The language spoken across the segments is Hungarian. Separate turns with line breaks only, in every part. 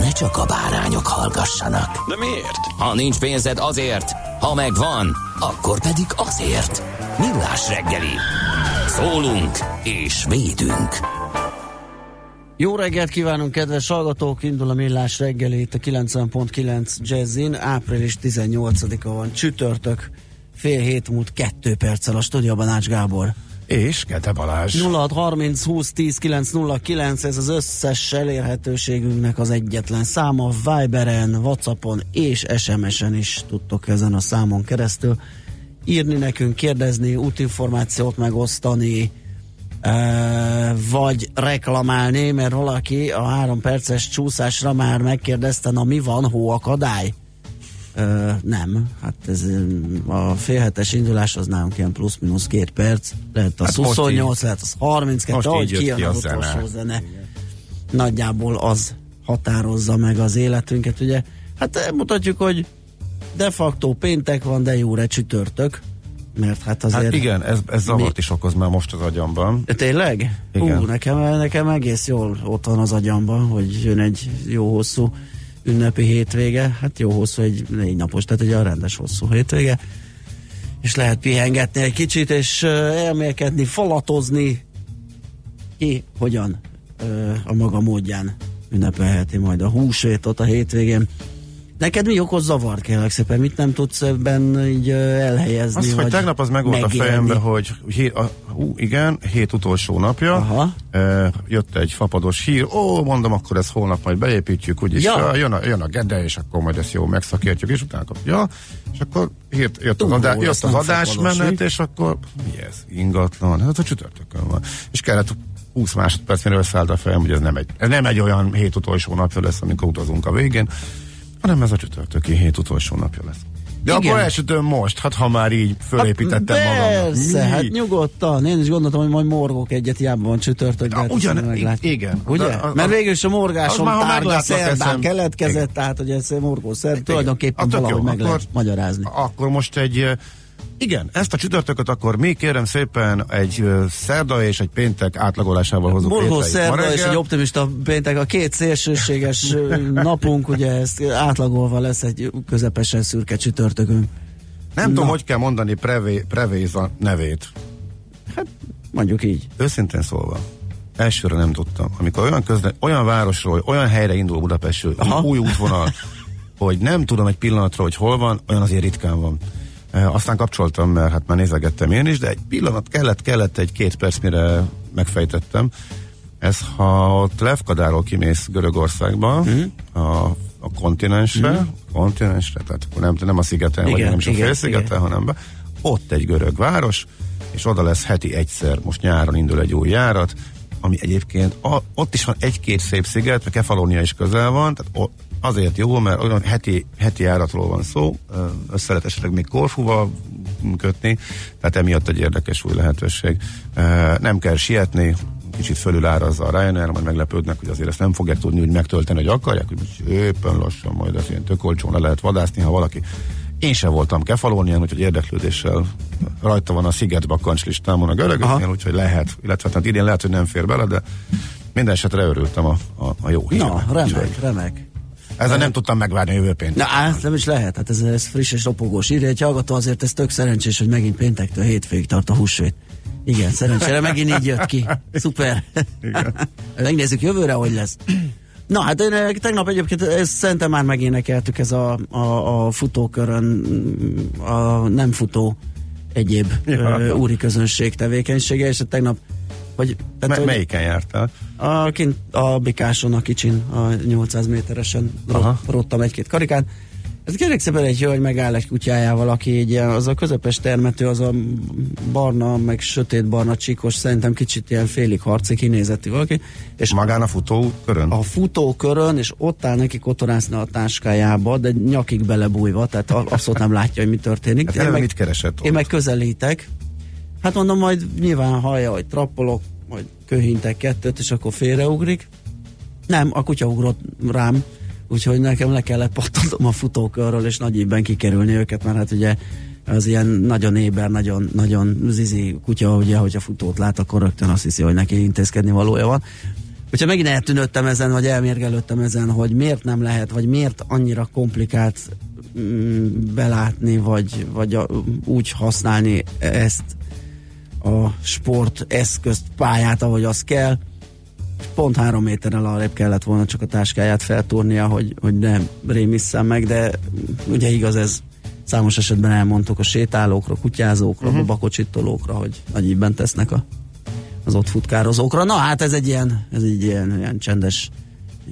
ne csak a bárányok hallgassanak.
De miért?
Ha nincs pénzed azért, ha megvan, akkor pedig azért. Millás reggeli. Szólunk és védünk.
Jó reggelt kívánunk, kedves hallgatók! Indul a millás reggeli itt a 90.9 Jazzin. Április 18-a van, csütörtök, fél hét múlt kettő perccel a stúdióban Ács Gábor.
És Gete Balázs.
0630 20 10 909, ez az összes elérhetőségünknek az egyetlen száma. Viberen, Whatsappon és SMS-en is tudtok ezen a számon keresztül írni nekünk, kérdezni, útinformációt megosztani, e, vagy reklamálni, mert valaki a három perces csúszásra már megkérdezte, na mi van, hóakadály? Ö, nem, hát ez a félhetes indulás az nálunk ilyen plusz-minusz két perc, lehet az
Hát
hát
most
28,
így-
lehet az 32,
most
ahogy kijön
ki
az
zene.
utolsó zene. Nagyjából az határozza meg az életünket, ugye. Hát mutatjuk, hogy de facto péntek van, de jóra csütörtök, mert hát azért...
Hát igen, ez, ez zavart
Mi-
is okoz már most az agyamban.
De Tényleg?
Igen.
Hú, nekem, nekem egész jól ott van az agyamban, hogy jön egy jó hosszú ünnepi hétvége, hát jó hosszú, egy négy napos, tehát egy olyan rendes hosszú hétvége, és lehet pihengetni egy kicsit, és elmélkedni, falatozni, ki hogyan a maga módján ünnepelheti majd a húsvétot a hétvégén. Neked mi okoz zavart, kérlek szépen? Mit nem tudsz ebben így elhelyezni?
Az, hogy tegnap az meg volt a
megélni?
fejemben, hogy hét, a, hú, igen, hét utolsó napja,
Aha.
E, jött egy fapados hír, ó, mondom, akkor ezt holnap majd beépítjük, úgyis
Ja.
jön, a, jön a gede, és akkor majd ezt jó megszakértjük, és utána kapja, ja, és akkor hírt, jött, az,
Túl
adá, jött az adásmenet, és akkor mi ez? Ingatlan, hát a csütörtökön van. És kellett 20 másodperc, mire összeállt a fejem, hogy ez nem egy, ez nem egy olyan hét utolsó napja lesz, amikor utazunk a végén, hanem ez a csütörtöki hét utolsó napja lesz. De
Igen.
akkor elsütöm most, hát ha már így fölépítettem
hát
magam.
Persze, hát nyugodtan. Én is gondoltam, hogy majd morgok egyet, hiába van csütörtök, de
Ja,
hát
ugyan- igen.
Ugye?
De az-
Mert végül is a morgásom
már, meglátlak
szerdán keletkezett,
Igen.
tehát hogy ez morgó szer,
Igen.
tulajdonképpen
Ah, tök
valahogy meg
akkor-
lehet magyarázni.
Akkor most egy igen, ezt a csütörtököt akkor mi kérem szépen egy szerda és egy péntek átlagolásával hozunk
Morgó
létre
szerda és egy optimista péntek, a két szélsőséges napunk, ugye ezt átlagolva lesz egy közepesen szürke csütörtökünk.
Nem tudom,
Na.
hogy kell mondani prevé, Prevéza nevét.
Mondjuk így.
Őszintén szólva, elsőre nem tudtam. Amikor olyan, közle, olyan városról, olyan helyre indul Budapestről,
Aha.
új útvonal, hogy nem tudom egy pillanatra, hogy hol van, olyan azért ritkán van. E, aztán kapcsoltam, mert hát már nézegettem én is, de egy pillanat kellett, kellett egy két perc, mire megfejtettem. Ez, ha ott Levkadáról kimész Görögországba,
Mhm.
a, a kontinensre, kontinensre, tehát akkor nem, nem a szigeten, vagy
Igen,
nem is a félszigeten,
igen.
hanem be. Ott egy görög város, és oda lesz heti egyszer, most nyáron indul egy új járat, ami egyébként a, ott is van egy-két szép sziget, mert Kefalónia is közel van, tehát o, azért jó, mert olyan heti, heti járatról van szó, össze lehet esetleg még Korfuval kötni, tehát emiatt egy érdekes új lehetőség. Nem kell sietni, kicsit fölülárazza a Ryanair, majd meglepődnek, hogy azért ezt nem fogják tudni úgy megtölteni, hogy akarják, hogy szépen lassan majd az ilyen tök olcsón le lehet vadászni, ha valaki én sem voltam Kefalónián, úgyhogy érdeklődéssel rajta van a Sziget Bakancs listámon a görögöknél, úgyhogy lehet, illetve hát idén lehet, hogy nem fér bele, de minden esetre örültem a, a, a jó hírnek.
Na, remek, remek.
Ezzel nem tudtam megvárni a jövő péntek.
Na, hát nem is lehet, hát ez, ez friss és ropogós. Írja egy hallgató, azért ez tök szerencsés, hogy megint péntektől hétfőig tart a húsvét. Igen, szerencsére megint így jött ki. Szuper.
Igen.
Megnézzük jövőre, hogy lesz. Na hát én, eh, tegnap egyébként ezt szerintem már megénekeltük ez a, a, a futókörön a nem futó egyéb
Ja.
ja. úri közönség tevékenysége, és tegnap vagy, tehát, hogy
melyiken jártál?
a, kint a Bikáson, a kicsin, a 800 méteresen
Aha.
rottam egy-két karikát. Ez kérlek szépen egy hölgy megáll egy kutyájával, aki egy ilyen, az a közepes termető, az a barna, meg sötét barna csíkos, szerintem kicsit ilyen félig harci kinézetű valaki, és
Magán a futó körön?
a futókörön, és ott áll neki kotorászni a táskájába, de nyakig belebújva, tehát abszolút nem látja, hogy mi történik.
Hát
én, meg,
mit keresett
én
ott?
meg közelítek. Hát mondom, majd nyilván hallja, hogy trappolok, majd köhintek kettőt, és akkor félreugrik. Nem, a kutya ugrott rám, úgyhogy nekem le kellett pattanom a futókörről, és nagy évben kikerülni őket, mert hát ugye az ilyen nagyon éber, nagyon, nagyon zizi kutya, ugye, hogy a futót lát, akkor rögtön azt hiszi, hogy neki intézkedni valója van. Úgyhogy megint eltűnöttem ezen, vagy elmérgelődtem ezen, hogy miért nem lehet, vagy miért annyira komplikált mm, belátni, vagy, vagy úgy használni ezt a sport eszközt, pályát, ahogy az kell. Pont három méterrel arrébb kellett volna csak a táskáját feltúrnia, hogy, hogy ne rémisszen meg, de ugye igaz ez számos esetben elmondtuk a sétálókra, kutyázókra, uh-huh. babakocsitolókra, hogy nagy íbben tesznek a, az ott futkározókra. Na hát ez egy ilyen, ez egy ilyen, ilyen csendes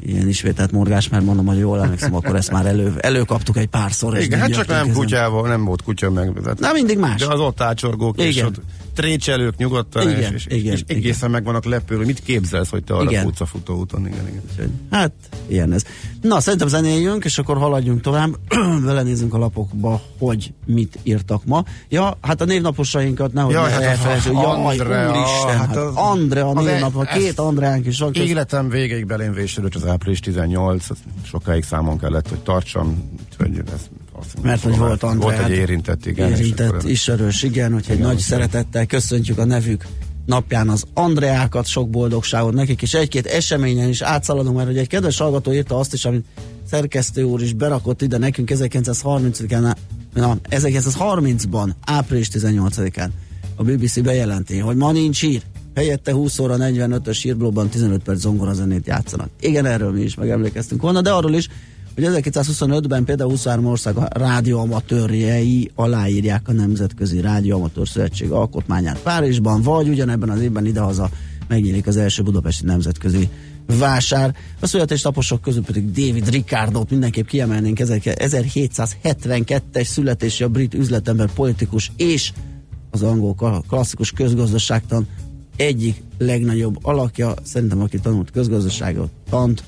ilyen ismételt morgás, mert mondom, hogy jól emlékszem, akkor ezt már elő, előkaptuk egy párszor.
Igen, hát csak nem
ezen.
kutyával, nem volt kutya meg. Tehát,
Na mindig más.
de az ott ácsorgók, és ott trécselők nyugodtan,
Igen,
és, és,
igen,
és egészen meg vannak lepő, hogy mit képzelsz, hogy te arra
Igen.
futsz a futóúton. Igen, igen.
Úgyhogy, hát, ilyen ez. Na, szerintem zenéljünk, és akkor haladjunk tovább. Belenézzünk a lapokba, hogy mit írtak ma. Ja, hát a névnaposainkat nehogy ne
hát
elfelejtsük. Jaj,
Andrea,
úristen, hát,
hát az-
Andrea a
e-
névnap,
ez-
két Andreánk is van.
Életem végéig belém vésődött az április 18, sokáig számon kellett, hogy tartsam, úgyhogy ez azt
Mert hogy volt Andrea.
Volt egy érintett, igen.
Érintett, ismerős, igen, úgyhogy
Igen,
nagy szeretettel köszöntjük a nevük napján az Andreákat, sok boldogságot nekik, és egy-két eseményen is átszaladunk, mert hogy egy kedves hallgató írta azt is, amit szerkesztő úr is berakott ide nekünk 1930-án, na, 1930-ban, április 18-án a BBC bejelenti, hogy ma nincs hír, helyette 20 óra 45-ös hírblogban 15 perc zongorazenét játszanak. Igen, erről mi is megemlékeztünk volna, de arról is, hogy 1925-ben például 23 ország rádióamatőrjei aláírják a Nemzetközi Rádióamatőr Szövetség alkotmányát Párizsban, vagy ugyanebben az évben idehaza megnyílik az első budapesti nemzetközi vásár. A születésnaposok közül pedig David Ricardot mindenképp kiemelnénk 1772-es születési a brit üzletember, politikus és az angol klasszikus közgazdaságtan egyik legnagyobb alakja, szerintem aki tanult közgazdaságot, tant,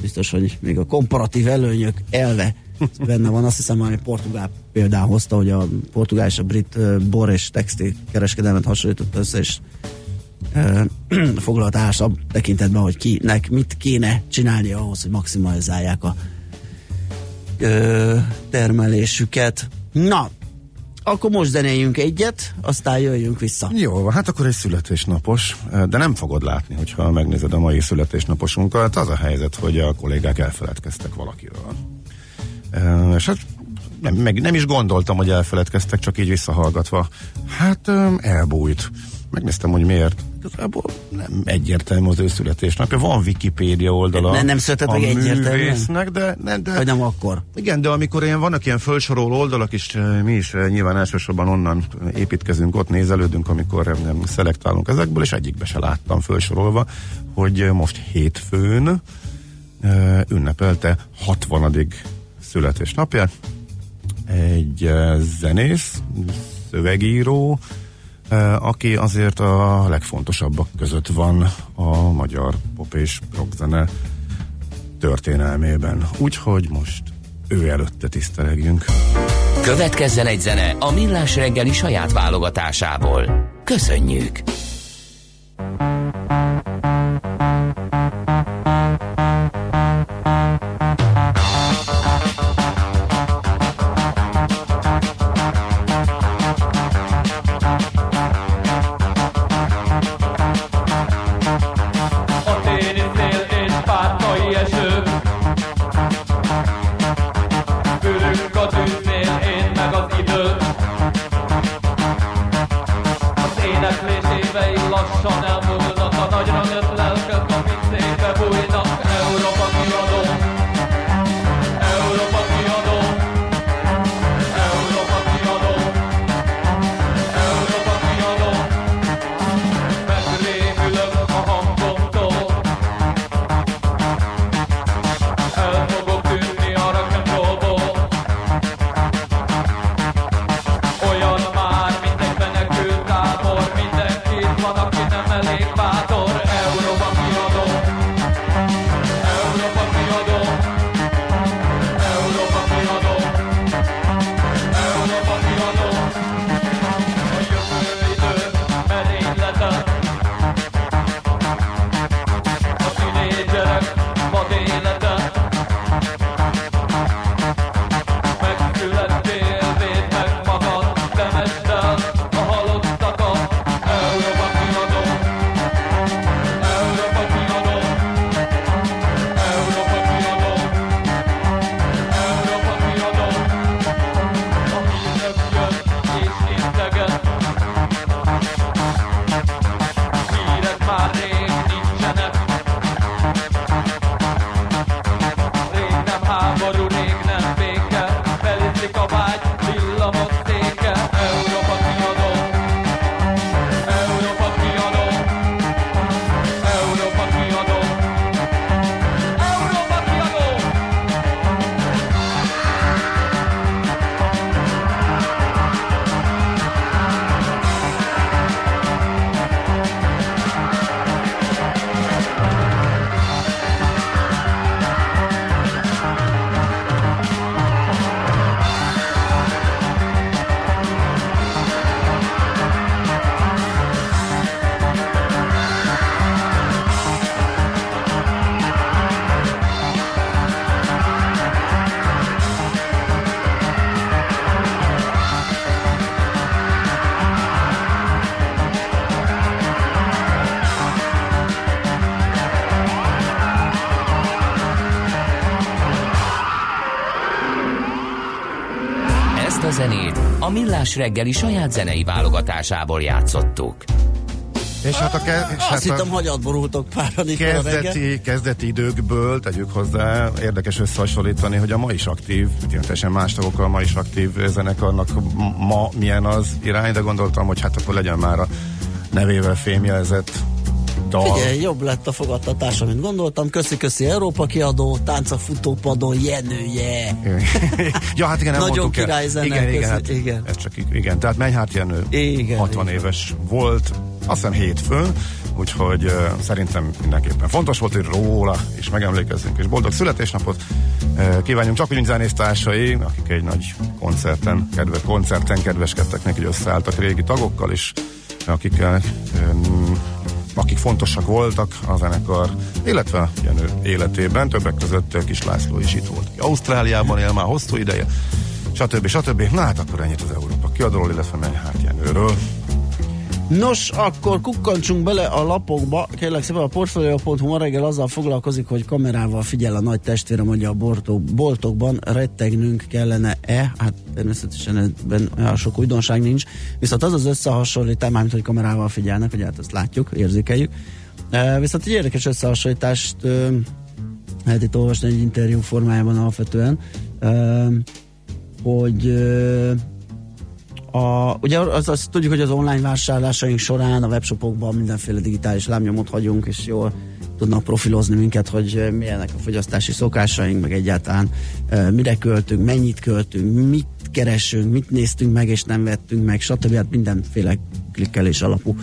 biztos, hogy még a komparatív előnyök elve benne van. Azt hiszem, hogy portugál példán hozta, hogy a portugál és a brit bor és textil kereskedelmet hasonlított össze, és ö, foglalt a tekintetben, hogy kinek mit kéne csinálni ahhoz, hogy maximalizálják a ö, termelésüket. Na, akkor most zenéljünk egyet, aztán jöjjünk vissza.
Jó, hát akkor egy születésnapos, de nem fogod látni, hogyha megnézed a mai születésnaposunkat. Az a helyzet, hogy a kollégák elfeledkeztek valakiről. És hát nem, meg nem is gondoltam, hogy elfeledkeztek, csak így visszahallgatva. Hát elbújt. Megnéztem, hogy miért. Igazából nem egyértelmű az ő születésnapja. Van Wikipédia oldala.
Ne- nem született meg egyértelműen?
de, de, de
Vagy nem akkor?
igen, de amikor ilyen vannak ilyen felsoroló oldalak is, eh, mi is eh, nyilván elsősorban onnan építkezünk, ott nézelődünk, amikor eh, nem szelektálunk ezekből, és egyikbe se láttam felsorolva, hogy most hétfőn ünnepelte 60. születésnapját egy zenész, szövegíró, aki azért a legfontosabbak között van a magyar pop és rockzene történelmében. Úgyhogy most ő előtte tisztelegjünk.
Következzen egy zene a Millás reggeli saját válogatásából. Köszönjük!
A
Millás reggeli saját zenei válogatásából játszottuk.
És hát a, ke- és
Azt
hát
hittem,
a
hagyat borultok páran itt
kezdeti, kezdeti időkből tegyük hozzá, érdekes összehasonlítani, hogy a ma is aktív, teljesen más tagokkal ma is aktív zenekarnak ma milyen az irány, de gondoltam, hogy hát akkor legyen már a nevével fémjelzett dal.
Figyelj, jobb lett a fogadtatása, mint gondoltam. Köszi-köszi Európa kiadó, tánca futópadon, Jenője.
ja, hát igen, nem
Nagyon király zene,
igen, igen,
köszi-
hát
igen.
Ez csak igen. Tehát Mennyhárt Jenő
Igen,
60
igen.
éves volt, azt hiszem hétfőn, úgyhogy uh, szerintem mindenképpen fontos volt, hogy róla is megemlékezzünk, és boldog születésnapot uh, kívánjunk csak úgy zenésztársai, akik egy nagy koncerten, kedve, koncerten kedveskedtek neki, hogy összeálltak régi tagokkal, és akikkel um, fontosak voltak a zenekar, illetve Jenő életében, többek között Kis László is itt volt. Ausztráliában él már hosszú ideje, stb. stb. Na hát akkor ennyit az Európa kiadóról, illetve Mennyhárt Jenőről.
Nos, akkor kukkantsunk bele a lapokba. Kérlek szépen a Portfolio.hu ma reggel azzal foglalkozik, hogy kamerával figyel a nagy testvérem, hogy a boltok, boltokban rettegnünk kellene-e. Hát természetesen ebben olyan sok újdonság nincs. Viszont az az összehasonlítás, mármint, hogy kamerával figyelnek, hogy hát ezt látjuk, érzékeljük. E, viszont egy érdekes összehasonlítást lehet itt olvasni egy interjú formájában alapvetően, hogy a, ugye az, azt tudjuk, hogy az online vásárlásaink során a webshopokban mindenféle digitális lábnyomot hagyunk, és jól tudnak profilozni minket, hogy eh, milyenek a fogyasztási szokásaink, meg egyáltalán e, mire költünk, mennyit költünk, mit keresünk, mit néztünk meg és nem vettünk meg, stb. Hát mindenféle klikkelés alapú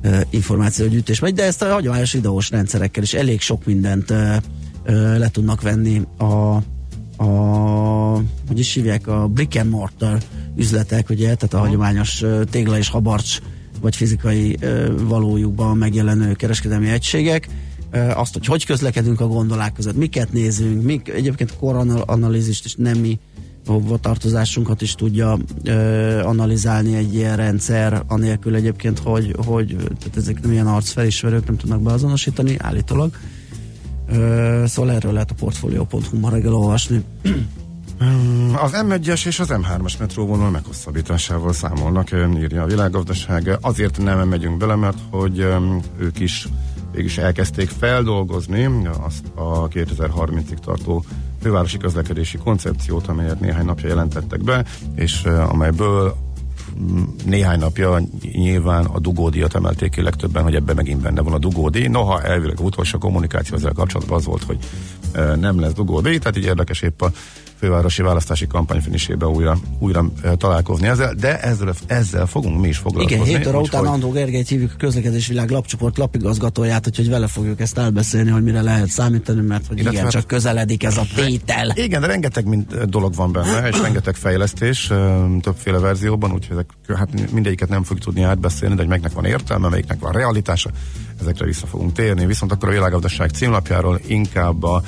e, információgyűjtés megy, de ezt a hagyományos videós rendszerekkel is elég sok mindent le tudnak venni a a, hogy is hívják, a brick and mortar üzletek, ugye, tehát a hagyományos tégla és habarcs vagy fizikai valójukban megjelenő kereskedelmi egységek, azt, hogy hogy közlekedünk a gondolák között, miket nézünk, mik, egyébként koronanalízist és nemi tartozásunkat is tudja ö, analizálni egy ilyen rendszer, anélkül egyébként, hogy, hogy tehát ezek nem ilyen arcfelismerők, nem tudnak beazonosítani, állítólag. Ö, szóval erről lehet a portfolio.hu ma reggel olvasni.
Az M1-es és az M3-as metróvonal meghosszabbításával számolnak, írja a világgazdaság. Azért nem megyünk bele, mert hogy ők is végig elkezdték feldolgozni azt a 2030-ig tartó fővárosi közlekedési koncepciót, amelyet néhány napja jelentettek be, és ö, amelyből mm, néhány napja nyilván a dugódíjat emelték ki legtöbben, hogy ebben megint benne van a dugódíj. Noha elvileg a utolsó kommunikáció ezzel kapcsolatban az volt, hogy ö, nem lesz dugódíj, tehát így érdekes épp a fővárosi választási kampány finisébe újra, újra ö, találkozni ezzel, de ezzel, ezzel fogunk mi is foglalkozni.
Igen, 7 óra után
úgyhogy-
Andró Gergelyt hívjuk a közlekedésvilág lapcsoport lapigazgatóját, úgyhogy vele fogjuk ezt elbeszélni, hogy mire lehet számítani, mert hogy
Illetve
igen, csak közeledik ez a tétel.
Igen, de rengeteg mind, dolog van benne, és rengeteg fejlesztés ö, többféle verzióban, úgyhogy ezek, hát mindegyiket nem fogjuk tudni átbeszélni, de hogy melyiknek van értelme, melyiknek van realitása, ezekre vissza fogunk térni. Viszont akkor a világgazdaság címlapjáról inkább a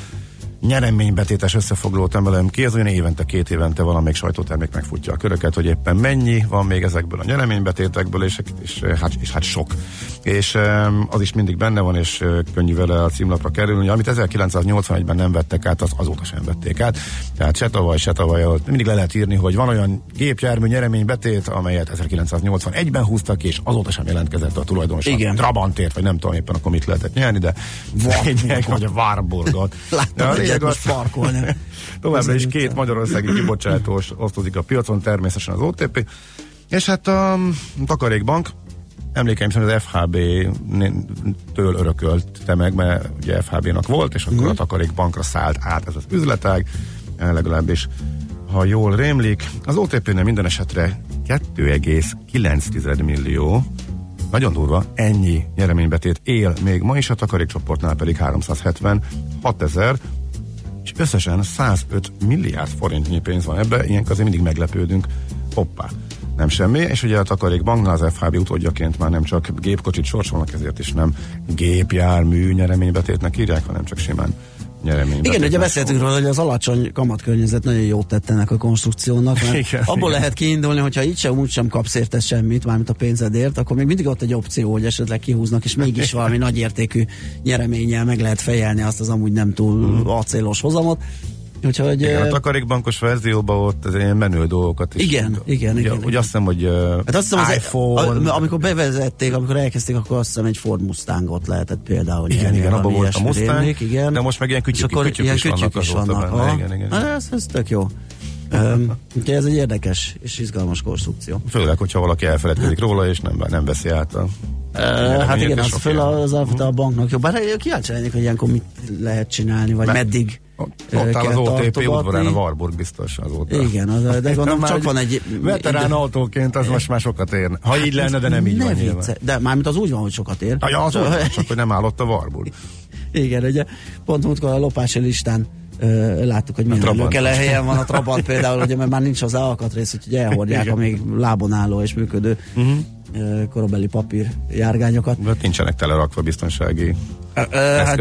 nyereménybetétes összefoglalót emelem ki, ez olyan évente, két évente valamelyik sajtótermék megfutja a köröket, hogy éppen mennyi van még ezekből a nyereménybetétekből, és, és, hát, és hát sok. És em, az is mindig benne van, és ö, könnyű vele a címlapra kerülni, amit 1981-ben nem vettek át, az azóta sem vették át. Tehát se tavaly, se tavaly előtt mindig le lehet írni, hogy van olyan gépjármű nyereménybetét, amelyet 1981-ben húztak ki, és azóta sem jelentkezett a tulajdonos.
Igen.
Trabantért, vagy nem tudom éppen akkor mit lehetett nyerni, de lényeg, vagy a Warburgot.
Láttam
De lényeg
most parkolni.
Továbbra is két magyarországi kibocsátós osztozik a piacon, természetesen az OTP, és hát a Takarékbank emlékeim szerint az FHB-től örökölte meg, mert ugye FHB-nak volt, és akkor a Takarékbankra szállt át ez az üzletág, eh, legalábbis ha jól rémlik. Az OTP-nél minden esetre 2,9 millió nagyon durva, ennyi nyereménybetét él még ma is, a takarékcsoportnál pedig 376 ezer, és összesen 105 milliárd forintnyi pénz van ebbe, ilyenkor azért mindig meglepődünk. Hoppá, nem semmi, és ugye a takarékbanknál az FHB utódjaként már nem csak gépkocsit sorsolnak, ezért is nem gépjármű nyereménybetétnek írják, hanem csak simán nyereménybetétnek.
Igen, ugye beszéltünk róla, hogy az alacsony kamatkörnyezet nagyon jót tett ennek a konstrukciónak, mert
Igen,
abból
igen.
lehet kiindulni, hogyha így sem úgy sem kapsz érte semmit, mármint a pénzedért, akkor még mindig ott egy opció, hogy esetleg kihúznak, és mégis valami nagyértékű nyereménnyel meg lehet fejelni azt az amúgy nem túl
Mhm.
acélos hozamot. Úgyhogy
Igen, a takarékbankos verzióban ott az ilyen menő dolgokat is.
Igen, igen,
ugye,
igen,
Ugye
igen.
azt hiszem, hogy
Hát azt hiszem, az
iPhone,
a, amikor bevezették, amikor elkezdték, akkor azt hiszem egy Ford Mustangot lehetett például
igen, igen, abban volt a Mustang,
rémlik, igen.
de most meg ilyen kütyük,
akkor
kütyük
ilyen
is vannak
kütyük is vannak.
benne.
aha.
Igen, igen.
Hát Ez, ez tök jó. Um, úgyhogy ez egy érdekes és izgalmas konstrukció.
Főleg, hogyha valaki elfeledkezik róla, és nem, nem veszi át a
Uh, hát igen, az föl az alapvetően a banknak jó. Bár kíváncsi lennék, hogy ilyenkor mit lehet csinálni, vagy
Mert-
meddig
Ott, ott áll az OTP udvarán, a Warburg biztos azóta.
Igen, az, de gondolom csak van egy...
Veterán
ide-
autóként az most már sokat érne. Ha így lenne, de nem így
ne
van
vicce, De mármint az úgy van, hogy sokat ér.
Ja, az olyan, csak hogy nem állott a Warburg.
Igen, ugye pont múltkor a lopási listán ö, láttuk, hogy milyen előkele helyen van a Trabant például, ugye, mert már nincs az alkatrész, úgyhogy elhordják
Igen.
a még lábon álló és működő uh-huh. Korabeli papír járgányokat.
De nincsenek telerakva biztonsági.
Hát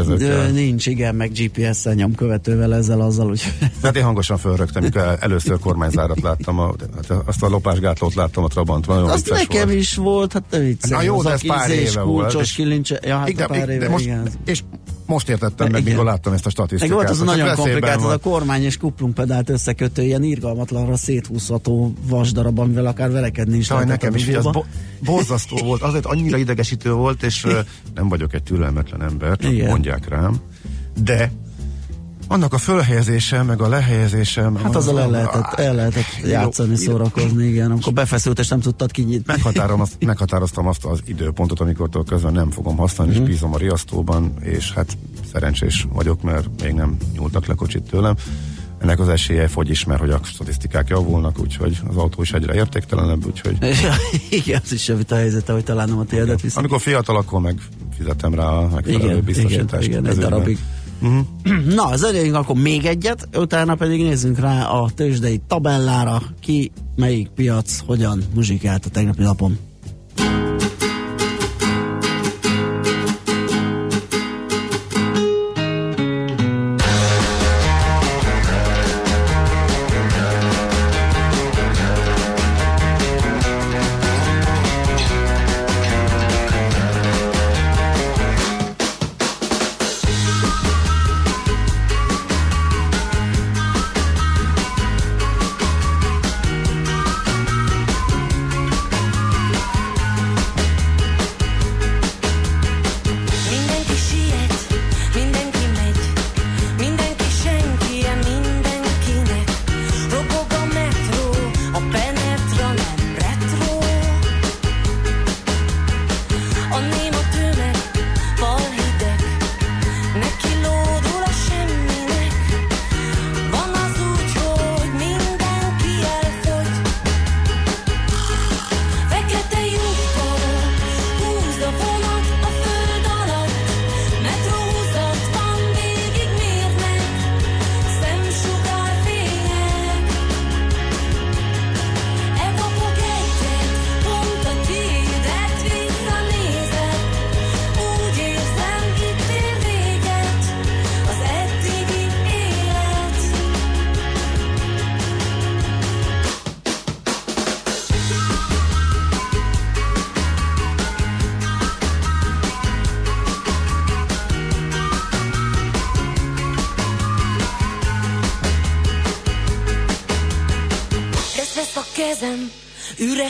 nincs, igen, meg GPS-szel nyomkövetővel ezzel, azzal, úgy.
Hát én hangosan fölrögtem, amikor el- először kormányzárat láttam, a, hát azt a lopásgátlót láttam a Trabantban, nagyon
Azt nekem
volt.
is volt, hát te vicces.
Na jó, de ez pár éve volt,
kulcsos
és-
kilincse, ja, hát
igen,
pár éve,
most,
igen.
és most értettem meg,
Igen.
mikor láttam ezt a
Meg
statisztikát.
volt az a
Csak
nagyon komplikált, az a kormány és kuplungpedált összekötő, ilyen irgalmatlanra széthúzható vasdarab, amivel akár verekedni is
Saj, nekem is, az bo- borzasztó volt, azért annyira idegesítő volt, és nem vagyok egy türelmetlen ember, csak
Igen.
mondják rám, de annak a fölhelyezése, meg a lehelyezése, meg
Hát az le lehetett, el lehetett
Jó,
játszani,
ide-
szórakozni, igen. Amikor befeszült és nem tudtad kinyitni.
Meghatárom azt, meghatároztam azt az időpontot, amikor közben nem fogom használni,
Mhm.
és bízom a riasztóban, és hát szerencsés vagyok, mert még nem nyúltak le kocsit tőlem. Ennek az esélye fogy is, mert hogy a statisztikák javulnak, úgyhogy az autó is egyre értéktelenebb, úgyhogy
igen, az is javít a helyzete, hogy talán nem a tiédet viszik.
amikor fiatal, akkor meg fizetem rá a megfelelő
Igen, igen,
biztosítást.
igen, egy
Ez ügyben. Mhm.
Na, zenéljünk akkor még egyet, utána pedig nézzünk rá a tőzsdei tabellára, ki, melyik piac, hogyan muzsikált a tegnapi napon.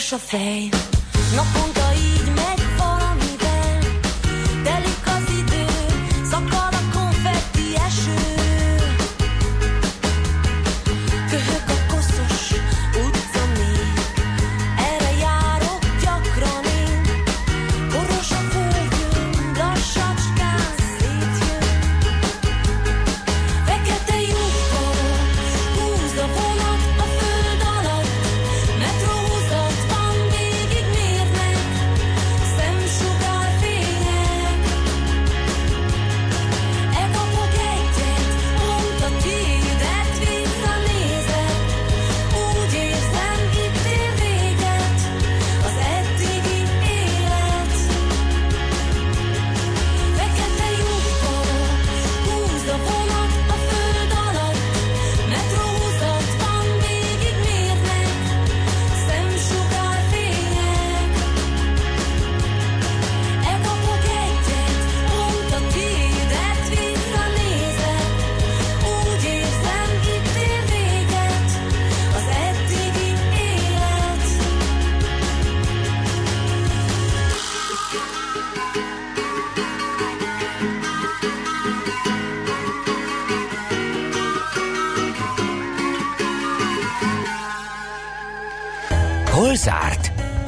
chofer.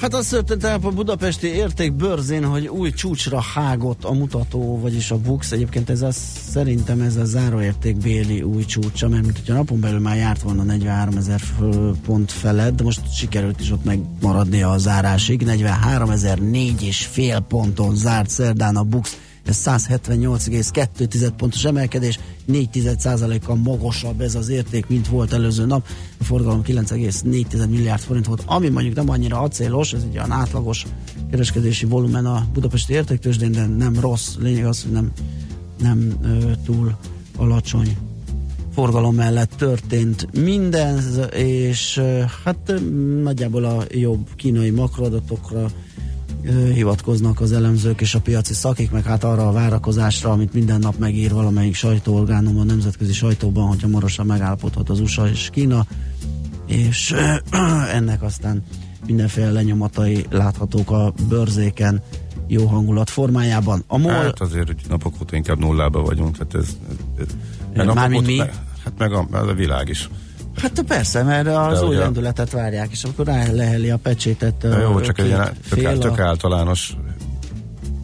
Hát az történt el a budapesti értékbörzén, hogy új csúcsra hágott a mutató, vagyis a BUX. Egyébként ez a, szerintem ez a záróértékbéli új csúcsa, mert mint hogyha napon belül már járt volna 43 ezer pont felett, de most sikerült is ott megmaradnia a zárásig. 43 ezer négy és fél ponton zárt szerdán a BUX ez 178,2 pontos emelkedés, 4 kal magasabb ez az érték, mint volt előző nap. A forgalom 9,4 milliárd forint volt, ami mondjuk nem annyira acélos, ez egy olyan átlagos kereskedési volumen a budapesti értéktősdén, de nem rossz. Lényeg az, hogy nem, nem ö, túl alacsony forgalom mellett történt minden, és hát nagyjából a jobb kínai makroadatokra hivatkoznak az elemzők és a piaci szakik, meg hát arra a várakozásra, amit minden nap megír valamelyik sajtóorgánum a nemzetközi sajtóban, hogy hamarosan megállapodhat az USA és Kína, és ennek aztán mindenféle lenyomatai láthatók a bőrzéken jó hangulat formájában.
A MOL... Hát azért, hogy napok óta inkább nullába vagyunk, hát ez... ez,
ez Mármint mi?
Hát meg a, a világ is.
Hát persze, mert az De új lendületet várják, és akkor rá leheli a pecsétet.
Jó, csak egy ilyen tök, tök általános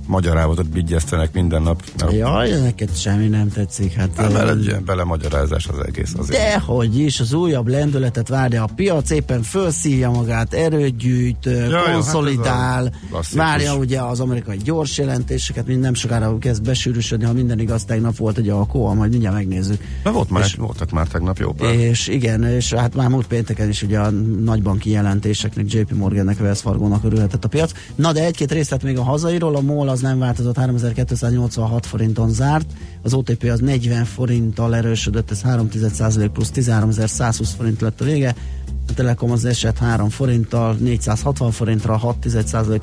magyarávatot bigyesztenek minden nap.
Nem? Jaj, neked semmi nem tetszik. Hát,
hát mert egy ilyen belemagyarázás az egész azért.
Dehogy is, az újabb lendületet várja a piac, éppen felszívja magát, erőt gyűjt, ja, konszolidál, jó, hát várja ugye az amerikai gyors jelentéseket, mind nem sokára kezd besűrűsödni, ha minden igaz, tegnap volt egy alkó, majd mindjárt megnézzük.
Na volt már, és, voltak már tegnap jobb.
És igen, és hát már múlt pénteken is ugye a nagybanki jelentéseknek, JP Morgannek, Wells Fargo-nak örülhetett a piac. Na de egy-két részlet még a hazairól, a MOL az nem változott, 3286 forinton zárt, az OTP az 40 forinttal erősödött, ez 3 plusz 13120 forint lett a vége, a Telekom az eset 3 forinttal, 460 forintra, 6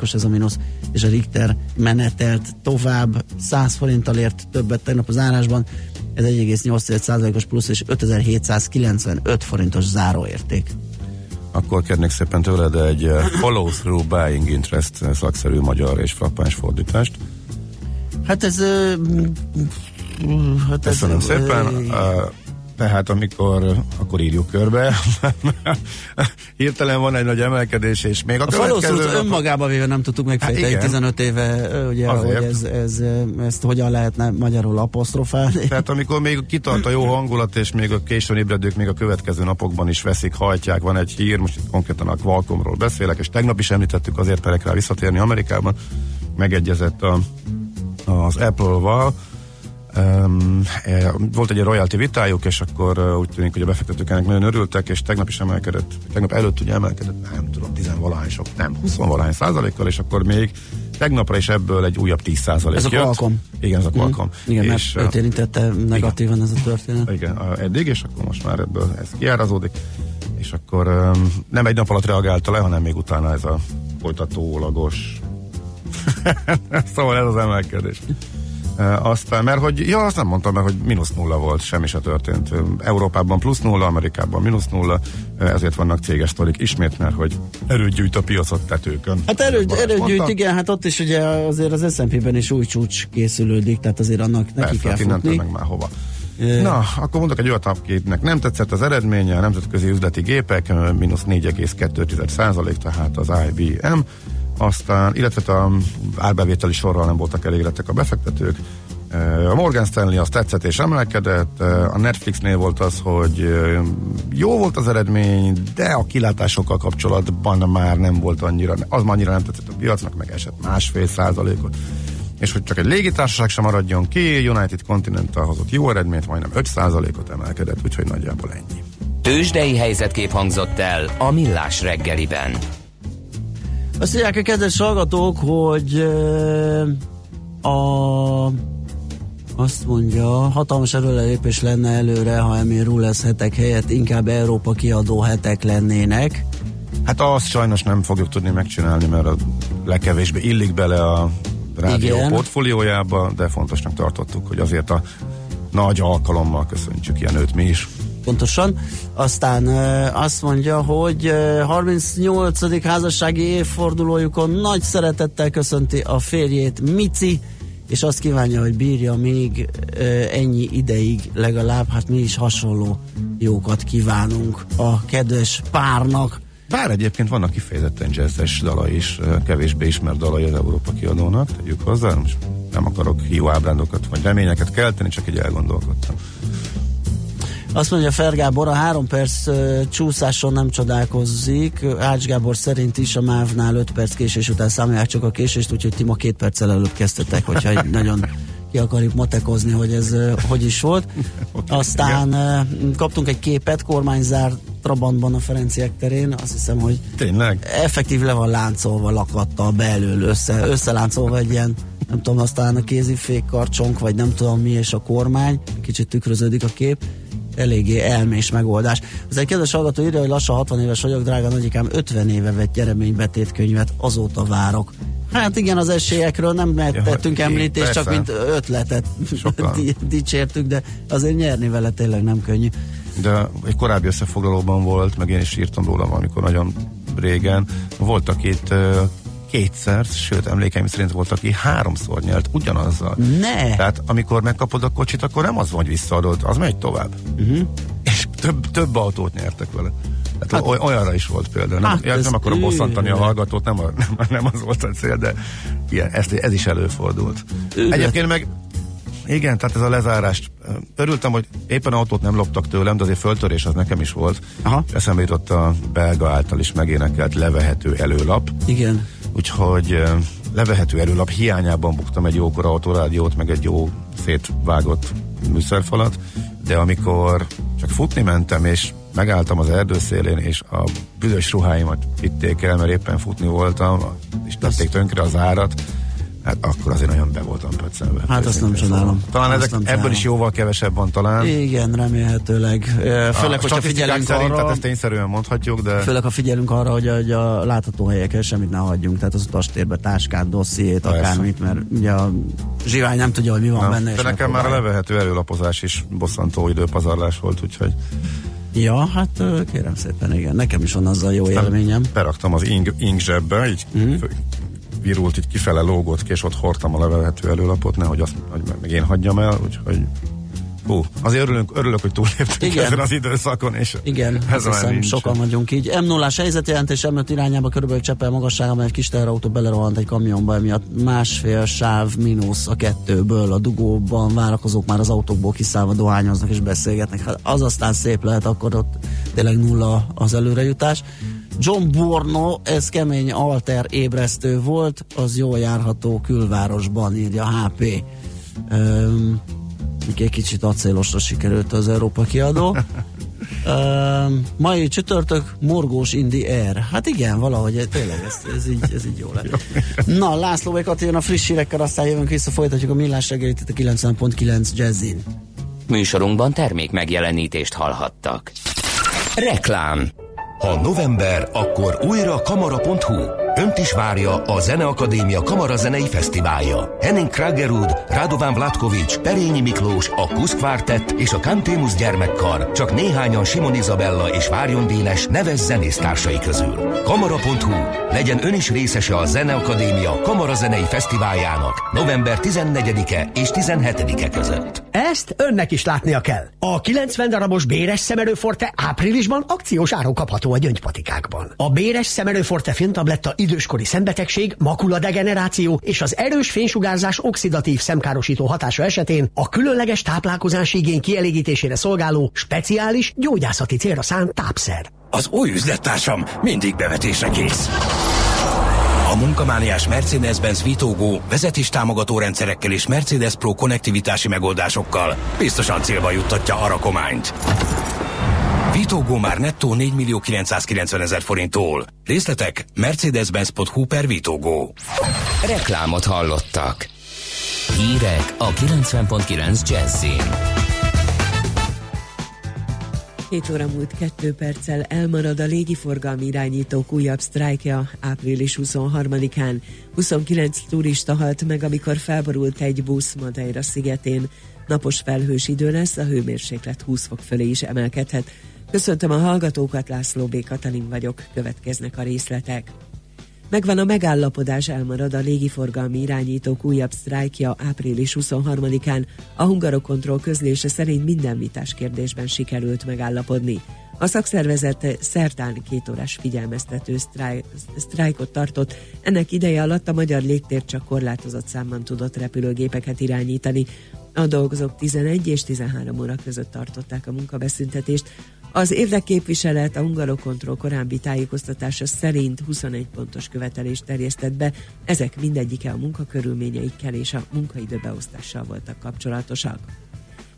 os ez a mínusz, és a Richter menetelt tovább, 100 forinttal ért többet tegnap az árásban, ez 1,8%-os plusz, és 5795 forintos záróérték
akkor kérnék szépen tőled egy eh, follow-through buying interest eh, szakszerű magyar és frappáns fordítást.
Hát ez...
Hát Köszönöm ez, szépen. Tehát amikor, akkor írjuk körbe, hirtelen van egy nagy emelkedés, és még a, a következő...
Napok... önmagában véve nem tudtuk megfejteni hát 15 éve, ugye, Azért. hogy ez, ez, ezt hogyan lehetne magyarul apostrofálni.
Tehát amikor még kitart a jó hangulat, és még a későn ébredők még a következő napokban is veszik, hajtják, van egy hír, most itt konkrétan a Qualcommról beszélek, és tegnap is említettük, azért perek rá visszatérni Amerikában, megegyezett a, az Apple-val, Um, volt egy royalty vitájuk, és akkor uh, úgy tűnik, hogy a befektetők ennek nagyon örültek, és tegnap is emelkedett, tegnap előtt ugye emelkedett, nem tudom, 10 valahány sok, nem, 20 valahány százalékkal, és akkor még tegnapra is ebből egy újabb 10 százalék
Ez a Qualcomm.
Igen, ez a Qualcomm.
Mm. Igen, és, mert őt érintette negatívan igen. ez a történet.
Igen, eddig, és akkor most már ebből ez kiárazódik, és akkor um, nem egy nap alatt reagálta le, hanem még utána ez a folytatólagos szóval ez az emelkedés. Aztán, mert hogy, ja, azt nem mondtam, mert hogy mínusz nulla volt, semmi se történt. Európában plusz nulla, Amerikában mínusz nulla, ezért vannak céges sztorik ismét, mert hogy erőt gyűjt a piacot tetőkön.
Hát erőt, erőt gyűjt, igen, hát ott is ugye azért az S&P-ben is új csúcs készülődik, tehát azért annak neki Persze, kell futni.
meg már hova. Na, akkor mondok egy olyat, akinek nem tetszett az eredménye, a nemzetközi üzleti gépek, mínusz 4,2 százalék, tehát az IBM, aztán, illetve a árbevételi sorral nem voltak elégedettek a befektetők. A Morgan Stanley az tetszett és emelkedett, a Netflixnél volt az, hogy jó volt az eredmény, de a kilátásokkal kapcsolatban már nem volt annyira, az már annyira nem tetszett a piacnak, meg esett másfél százalékot. És hogy csak egy légitársaság sem maradjon ki, United Continental hozott jó eredményt, majdnem 5 százalékot emelkedett, úgyhogy nagyjából ennyi.
Tőzsdei helyzetkép hangzott el a Millás reggeliben.
Azt mondják a kedves hallgatók, hogy a azt mondja, hatalmas előrelépés lenne előre, ha Emil Rules hetek helyett inkább Európa kiadó hetek lennének.
Hát azt sajnos nem fogjuk tudni megcsinálni, mert a legkevésbé illik bele a rádió Igen. portfóliójába, de fontosnak tartottuk, hogy azért a nagy alkalommal köszöntsük ilyen őt mi is.
Pontosan. Aztán azt mondja, hogy ö, 38. házassági évfordulójukon nagy szeretettel köszönti a férjét Mici, és azt kívánja, hogy bírja még ennyi ideig legalább, hát mi is hasonló jókat kívánunk a kedves párnak.
Bár egyébként vannak kifejezetten jazzes dalai is, kevésbé ismert dalai az Európa kiadónak, tegyük hozzá, most nem akarok hiú ábrándokat vagy reményeket kelteni, csak így elgondolkodtam.
Azt mondja Fergábor, a három perc uh, csúszáson nem csodálkozzik. Ács Gábor szerint is a MÁV-nál 5 perc késés után számolják csak a késést, úgyhogy ti ma két perccel előbb kezdtetek, hogyha egy nagyon ki akarjuk matekozni, hogy ez uh, hogy is volt. Aztán uh, kaptunk egy képet, kormányzár Trabantban a Ferenciek terén, azt hiszem, hogy
Tényleg?
effektív le van láncolva lakattal belül, össze, összeláncolva egy ilyen, nem tudom, aztán a kézifék karcsonk, vagy nem tudom mi, és a kormány, kicsit tükröződik a kép, eléggé elmés megoldás. Ez egy kedves hallgató írja, hogy lassan 60 éves vagyok, drága nagyikám, 50 éve vett gyereménybetétkönyvet, azóta várok. Hát igen, az esélyekről nem
Ja,
tettünk
hogy
említést, csak
persze.
mint ötletet dicsértük, de azért nyerni vele tényleg nem könnyű.
de egy korábbi összefoglalóban volt, meg én is írtam róla valamikor nagyon régen, voltak itt kétszer, sőt emlékeim szerint volt, aki háromszor nyert ugyanazzal.
Ne!
Tehát amikor megkapod a kocsit, akkor nem az van, hogy visszaadod, az megy tovább. Uh-huh. És több, több autót nyertek vele. Tehát hát, olyanra is volt példa. Nem,
hát
hát
ez
nem akarom bosszantani a hallgatót, nem, a, nem, nem az volt a cél, de ilyen, ez, ez is előfordult.
Őrület.
Egyébként meg igen, tehát ez a lezárást. Örültem, hogy éppen autót nem loptak tőlem, de azért föltörés az nekem is volt.
Aha.
Eszembe jutott a belga által is megénekelt levehető előlap.
Igen.
Úgyhogy levehető előlap hiányában buktam egy jókora autorádiót, meg egy jó szétvágott műszerfalat, de amikor csak futni mentem, és megálltam az erdő szélén, és a büdös ruháimat vitték el, mert éppen futni voltam, és tették tönkre az árat, hát akkor azért nagyon be voltam pöccelve.
Hát azt nem csodálom.
Talán
Azt
ezek,
nem
ebből is jóval kevesebb van talán.
Igen, remélhetőleg. Főleg,
a
hogyha figyelünk
szerint,
arra,
tehát ezt tényszerűen mondhatjuk, de...
főleg ha figyelünk arra, hogy a, hogy a látható helyeken semmit ne hagyjunk, tehát az utastérbe táskát, dossziét, akármit, mert ugye a zsivány nem tudja, hogy mi van
Na,
benne.
de nekem már a levehető előlapozás is bosszantó időpazarlás volt, úgyhogy
Ja, hát kérem szépen, igen. Nekem is van azzal jó élményem.
beraktam az ing, ing zsebbe, így mm. Virult, így kifele lógott ki, és ott hordtam a levehető előlapot, nehogy azt hogy meg, én hagyjam el, úgyhogy Hú, azért örülünk, örülök, hogy túléptünk
Igen.
ezen az időszakon, és
Igen,
ez
azt hiszem,
nincs.
sokan vagyunk így. m 0 helyzetjelentés M5 irányába körülbelül Csepel magasságában egy kis teherautó belerohant egy kamionba, emiatt másfél sáv mínusz a kettőből. A dugóban várakozók már az autókból kiszállva dohányoznak és beszélgetnek. Hát az aztán szép lehet, akkor ott tényleg nulla az előrejutás. John Borno, ez kemény alter ébresztő volt, az jól járható külvárosban, írja HP. Öm, egy kicsit acélosra sikerült az Európa kiadó. Uh, mai csütörtök, morgós in the air. Hát igen, valahogy tényleg ez, ez, így, ez így jó lett. Na, László Békat jön a friss hírekkel, aztán jövünk vissza, folytatjuk a millás reggelit itt a 90.9 Jazzin.
Műsorunkban termék megjelenítést hallhattak. Reklám
Ha november, akkor újra kamara.hu. Önt is várja a Zeneakadémia Kamarazenei Fesztiválja. Henning Kragerud, Radován Vlatkovics, Perényi Miklós, a Kusz Quartet és a Kantémus gyermekkar csak néhányan Simon Izabella és Várjon Dénes neves zenésztársai közül. Kamara.hu. Legyen ön is részese a Zeneakadémia Kamarazenei Fesztiváljának november 14-e és 17-e között.
Ezt önnek is látnia kell. A 90 darabos béres szemerőforte áprilisban akciós áron kapható a gyöngypatikákban. A béres szemerőforte filmtabletta időskori szembetegség, makuladegeneráció és az erős fénysugárzás oxidatív szemkárosító hatása esetén a különleges táplálkozási igény kielégítésére szolgáló speciális gyógyászati célra szánt tápszer.
Az új üzlettársam mindig bevetésre kész. A munkamániás Mercedes-Benz Vitógó vezetés támogató rendszerekkel és Mercedes Pro konnektivitási megoldásokkal biztosan célba juttatja a rakományt. Vitógó már nettó 4 millió 990 ezer forinttól. Részletek mercedes-benz.hu per Vitógó.
Reklámot hallottak. Hírek a 90.9 Jazzin.
7 óra múlt 2 perccel elmarad a légiforgalmi irányítók újabb sztrájkja április 23-án. 29 turista halt meg, amikor felborult egy busz Madeira szigetén. Napos felhős idő lesz, a hőmérséklet 20 fok fölé is emelkedhet. Köszöntöm a hallgatókat, László B. Katalin vagyok, következnek a részletek. Megvan a megállapodás, elmarad a légiforgalmi irányítók újabb sztrájkja április 23-án. A Hungarokontroll közlése szerint minden vitás kérdésben sikerült megállapodni. A szakszervezet szertán két órás figyelmeztető sztrájk, sztrájkot tartott. Ennek ideje alatt a magyar légtér csak korlátozott számban tudott repülőgépeket irányítani. A dolgozók 11 és 13 óra között tartották a munkabeszüntetést. Az érdekképviselet a Hungarokontroll korábbi tájékoztatása szerint 21 pontos követelést terjesztett be, ezek mindegyike a munkakörülményeikkel és a munkaidő beosztással voltak kapcsolatosak.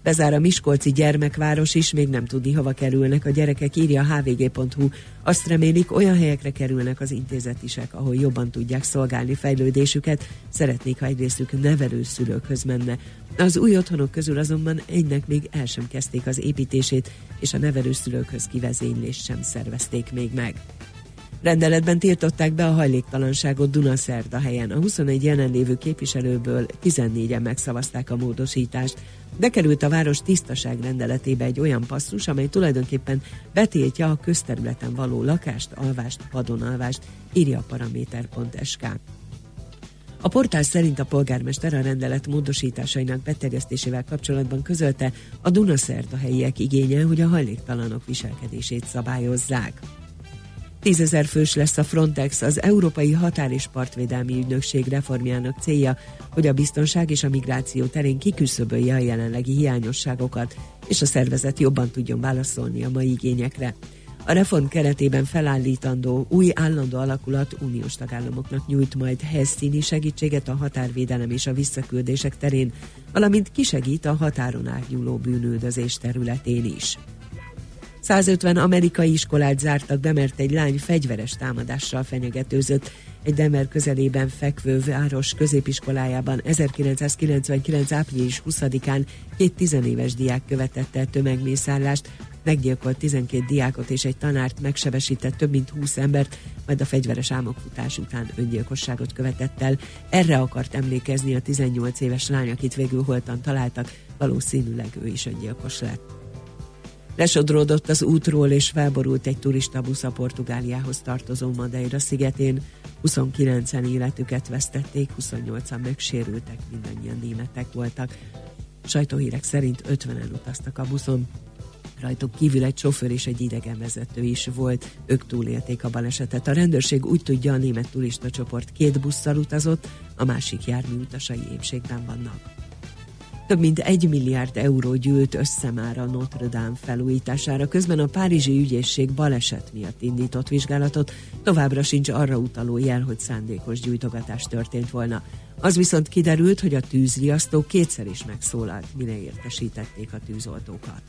Bezár a Miskolci gyermekváros is, még nem tudni, hova kerülnek a gyerekek, írja a hvg.hu. Azt remélik, olyan helyekre kerülnek az intézetisek, ahol jobban tudják szolgálni fejlődésüket, szeretnék, ha egy részük nevelőszülőkhöz menne. Az új otthonok közül azonban egynek még el sem kezdték az építését, és a nevelőszülőkhöz kivezénylést sem szervezték még meg. Rendeletben tiltották be a hajléktalanságot Dunaszerda helyen. A 21 jelenlévő képviselőből 14-en megszavazták a módosítást. Bekerült a város tisztaság rendeletébe egy olyan passzus, amely tulajdonképpen betiltja a közterületen való lakást, alvást, padonalvást, írja a paraméter.sk. A portál szerint a polgármester a rendelet módosításainak beterjesztésével kapcsolatban közölte a Dunaszerda helyiek igénye, hogy a hajléktalanok viselkedését szabályozzák. Tízezer fős lesz a Frontex, az Európai Határ és Partvédelmi Ügynökség reformjának célja, hogy a biztonság és a migráció terén kiküszöbölje a jelenlegi hiányosságokat, és a szervezet jobban tudjon válaszolni a mai igényekre. A reform keretében felállítandó új állandó alakulat uniós tagállamoknak nyújt majd helyszíni segítséget a határvédelem és a visszaküldések terén, valamint kisegít a határon átnyúló bűnüldözés területén is. 150 amerikai iskolát zártak be, mert egy lány fegyveres támadással fenyegetőzött. Egy Denver közelében fekvő város középiskolájában 1999. április 20-án két tizenéves diák követett el tömegmészállást, meggyilkolt 12 diákot és egy tanárt, megsebesített több mint 20 embert, majd a fegyveres álmokfutás után öngyilkosságot követett el. Erre akart emlékezni a 18 éves lány, akit végül holtan találtak, valószínűleg ő is öngyilkos lett. Lesodródott az útról és felborult egy turista busz a Portugáliához tartozó Madeira szigetén. 29-en életüket vesztették, 28-an megsérültek, mindannyian németek voltak. Sajtóhírek szerint 50-en utaztak a buszon. Rajtuk kívül egy sofőr és egy idegenvezető is volt. Ők túlélték a balesetet. A rendőrség úgy tudja, a német turista csoport két busszal utazott, a másik jármű utasai épségben vannak. Több mint egy milliárd euró gyűlt össze már a Notre Dame felújítására. Közben a Párizsi ügyészség baleset miatt indított vizsgálatot, továbbra sincs arra utaló jel, hogy szándékos gyújtogatás történt volna. Az viszont kiderült, hogy a tűzriasztó kétszer is megszólalt, mire értesítették a tűzoltókat.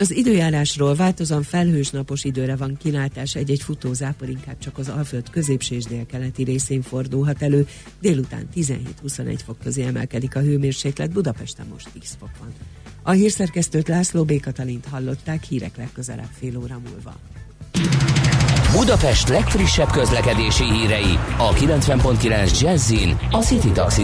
Az időjárásról változóan felhős napos időre van kilátás, egy-egy futózápor inkább csak az Alföld középső és délkeleti részén fordulhat elő. Délután 17-21 fok közé emelkedik a hőmérséklet, Budapesten most 10 fok van. A hírszerkesztőt László B. Katalint hallották, hírek legközelebb fél óra múlva.
Budapest legfrissebb közlekedési hírei a 90.9 Jazzin a City Taxi.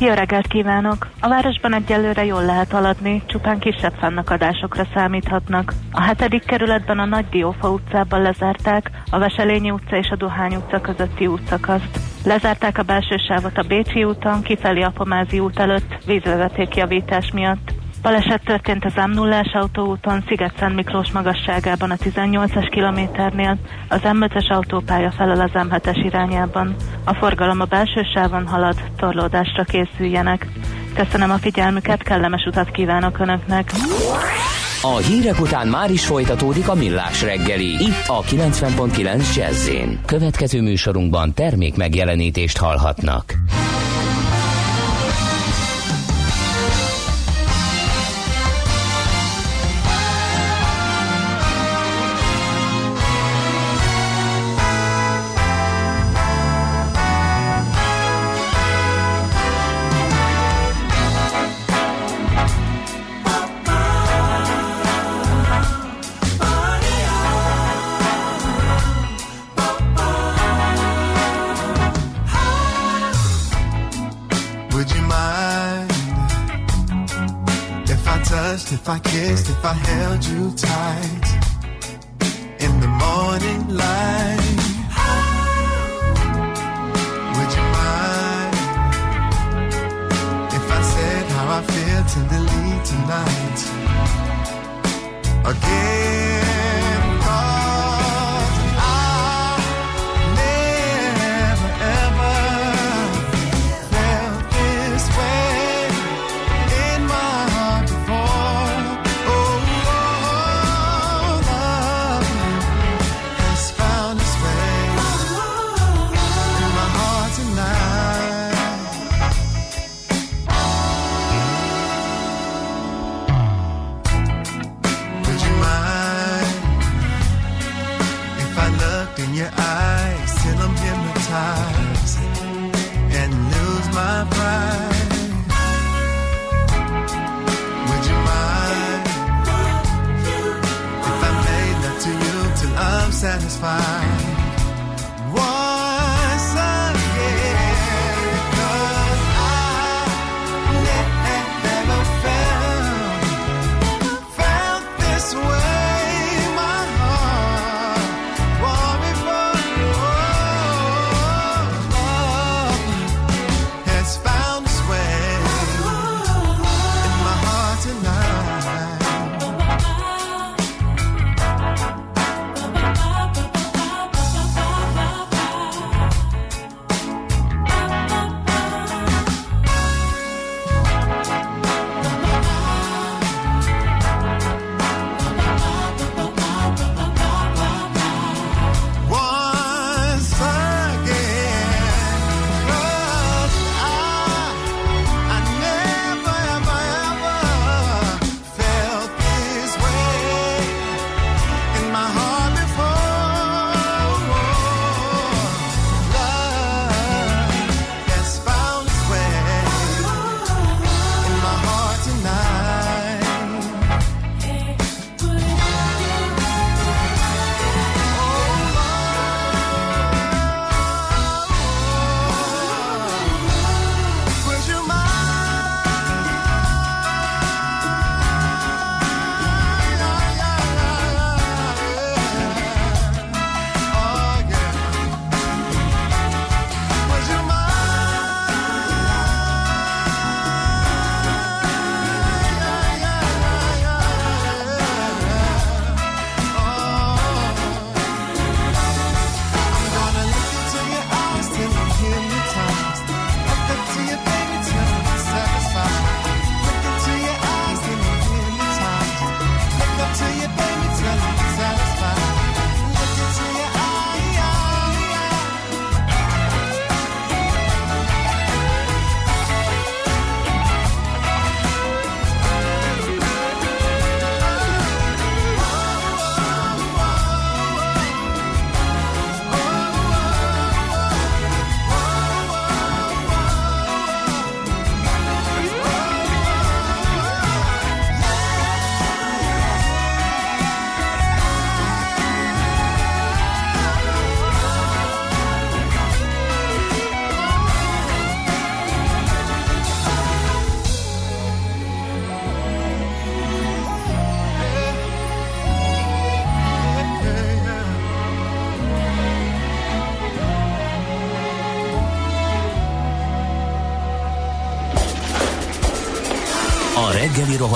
Jó reggelt kívánok! A városban egyelőre jól lehet haladni, csupán kisebb fennakadásokra számíthatnak. A hetedik kerületben a Nagy Diófa utcában lezárták a Veselényi utca és a Dohány utca közötti útszakaszt. Lezárták a belső sávot a Bécsi úton, kifelé a Pomázi út előtt vízvezetékjavítás miatt. Baleset történt az m 0 autóúton Sziget-Szent Miklós magasságában a 18-as kilométernél, az M5-es autópálya felel az M7-es irányában. A forgalom a belső sávon halad, torlódásra készüljenek. Köszönöm a figyelmüket, kellemes utat kívánok Önöknek!
A hírek után már is folytatódik a millás reggeli, itt a 90.9 jazz Következő műsorunkban termék megjelenítést hallhatnak.
You
time.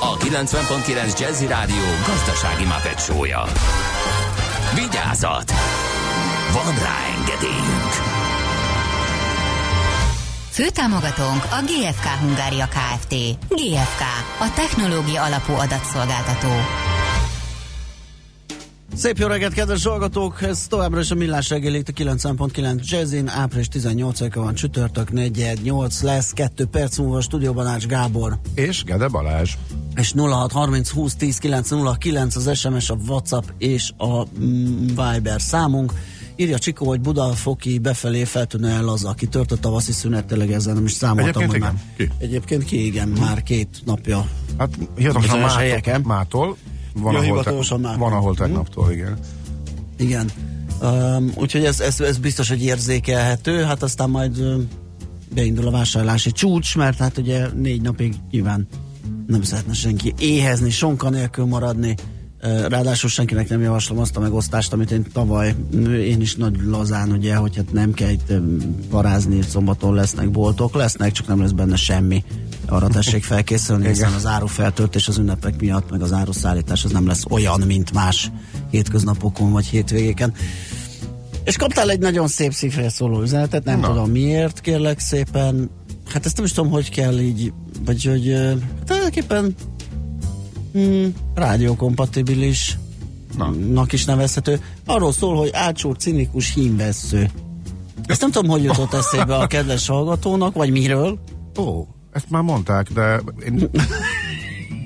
a 90.9 Jazzy Rádió gazdasági mapetsója. Vigyázat! Van rá engedélyünk!
Főtámogatónk a GFK Hungária Kft. GFK, a technológia alapú adatszolgáltató.
Szép jó reggelt, kedves hallgatók! Ez továbbra is a Millás reggel itt a 9.9 Jazzin. Április 18-a van csütörtök, 4 lesz, 2 perc múlva a stúdióban Ács Gábor.
És Gede Balázs.
És 0630 20 10 909 az SMS, a WhatsApp és a mm, Viber számunk. Írja Csikó, hogy Budafoki befelé feltűnően laza, aki tört a tavaszi szünet, tényleg ezzel nem is számoltam.
Egyébként
hogy
igen.
Már, egyébként ki, igen, már két napja.
Hát
Bizonyos
mától, mától. Van,
Ja,
ahol, te,
már.
van, ahol
Mhm.
tegnaptól, igen.
Igen. Um, úgyhogy ez, ez, ez biztos, hogy érzékelhető, hát aztán majd beindul a vásárlási csúcs, mert hát ugye négy napig nyilván nem szeretne senki éhezni, sonka nélkül maradni. Ráadásul senkinek nem javaslom azt a megosztást, amit én tavaly, én is nagy lazán, ugye, hogy hát nem kell itt parázni, szombaton lesznek boltok, lesznek, csak nem lesz benne semmi. Arra tessék felkészülni, hiszen az árufeltöltés az ünnepek miatt, meg az áruszállítás az nem lesz olyan, mint más hétköznapokon vagy hétvégéken. És kaptál egy nagyon szép szívre szóló üzenetet, nem
Na.
tudom miért, kérlek szépen. Hát ezt nem is tudom, hogy kell így, vagy hogy ö, tulajdonképpen hmm, rádiókompatibilis nak is nevezhető. Arról szól, hogy átsúr cinikus hímvessző. Ezt nem tudom, hogy jutott eszébe a kedves hallgatónak, vagy miről.
Ó, ezt már mondták, de én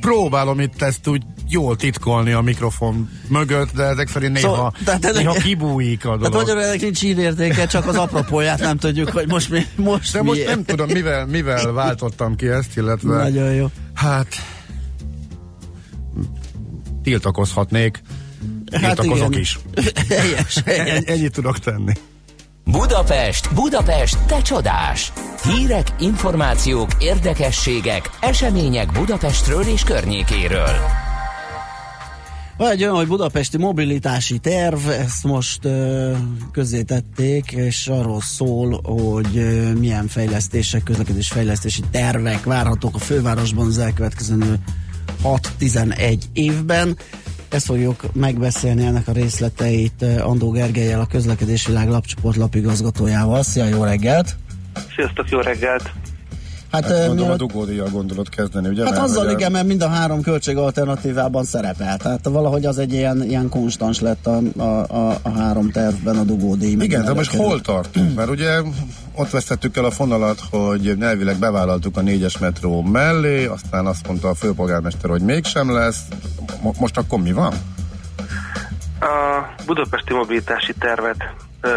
próbálom itt ezt úgy jól titkolni a mikrofon mögött, de ezek szerint néha,
Szóval, tehát ennek-
néha kibújik a
Hát
dolog.
magyarul ennek nincs írértéke, csak az apropóját nem tudjuk, hogy most mi, most
de most
miért.
nem tudom, mivel, mivel váltottam ki ezt, illetve
Nagyon jó.
hát tiltakozhatnék,
Hát
tiltakozok
igen.
is.
Helyes,
ennyit tudok tenni.
Budapest, Budapest, te csodás! Hírek, információk, érdekességek, események Budapestről és környékéről.
Van egy olyan, hogy budapesti mobilitási terv, ezt most ö, közé tették, és arról szól, hogy ö, milyen fejlesztések, közlekedés fejlesztési tervek várhatók a fővárosban az elkövetkező 6-11 évben. Ezt fogjuk megbeszélni ennek a részleteit ö, Andó Gergelyel, a Közlekedési Világ lapcsoport lapigazgatójával. Szia, jó reggelt!
Sziasztok, jó reggelt!
Hát,
Hát gondolom a
mielőtt-
dugódíjal gondolod kezdeni, ugye?
Hát
Mert
azzal
a-
igen, mert mind a három költség alternatívában szerepel. Tehát valahogy az egy ilyen, ilyen konstans lett a, a, a, a három tervben a dugódíj.
Igen, de
a
most hol tartunk? Mert ugye ott vesztettük el a fonalat, hogy elvileg bevállaltuk a négyes metró mellé, aztán azt mondta a főpolgármester, hogy mégsem lesz. Mo- most akkor mi van?
A budapesti mobilitási tervet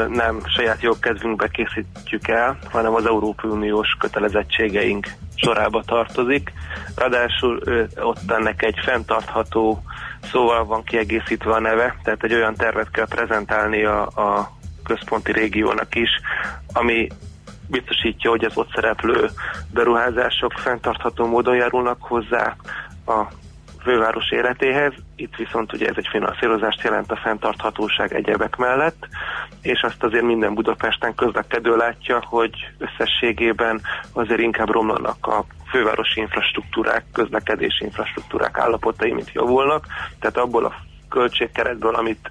nem saját jogkedvünkbe készítjük el, hanem az Európai Uniós kötelezettségeink sorába tartozik. Ráadásul ott ennek egy fenntartható szóval van kiegészítve a neve, tehát egy olyan tervet kell prezentálni a, a központi régiónak is, ami biztosítja, hogy az ott szereplő beruházások fenntartható módon járulnak hozzá a főváros életéhez. Itt viszont ugye ez egy finanszírozást jelent a fenntarthatóság egyebek mellett, és azt azért minden Budapesten közlekedő látja, hogy összességében azért inkább romlanak a fővárosi infrastruktúrák, közlekedési infrastruktúrák állapotai, mint javulnak. Tehát abból a költségkeretből, amit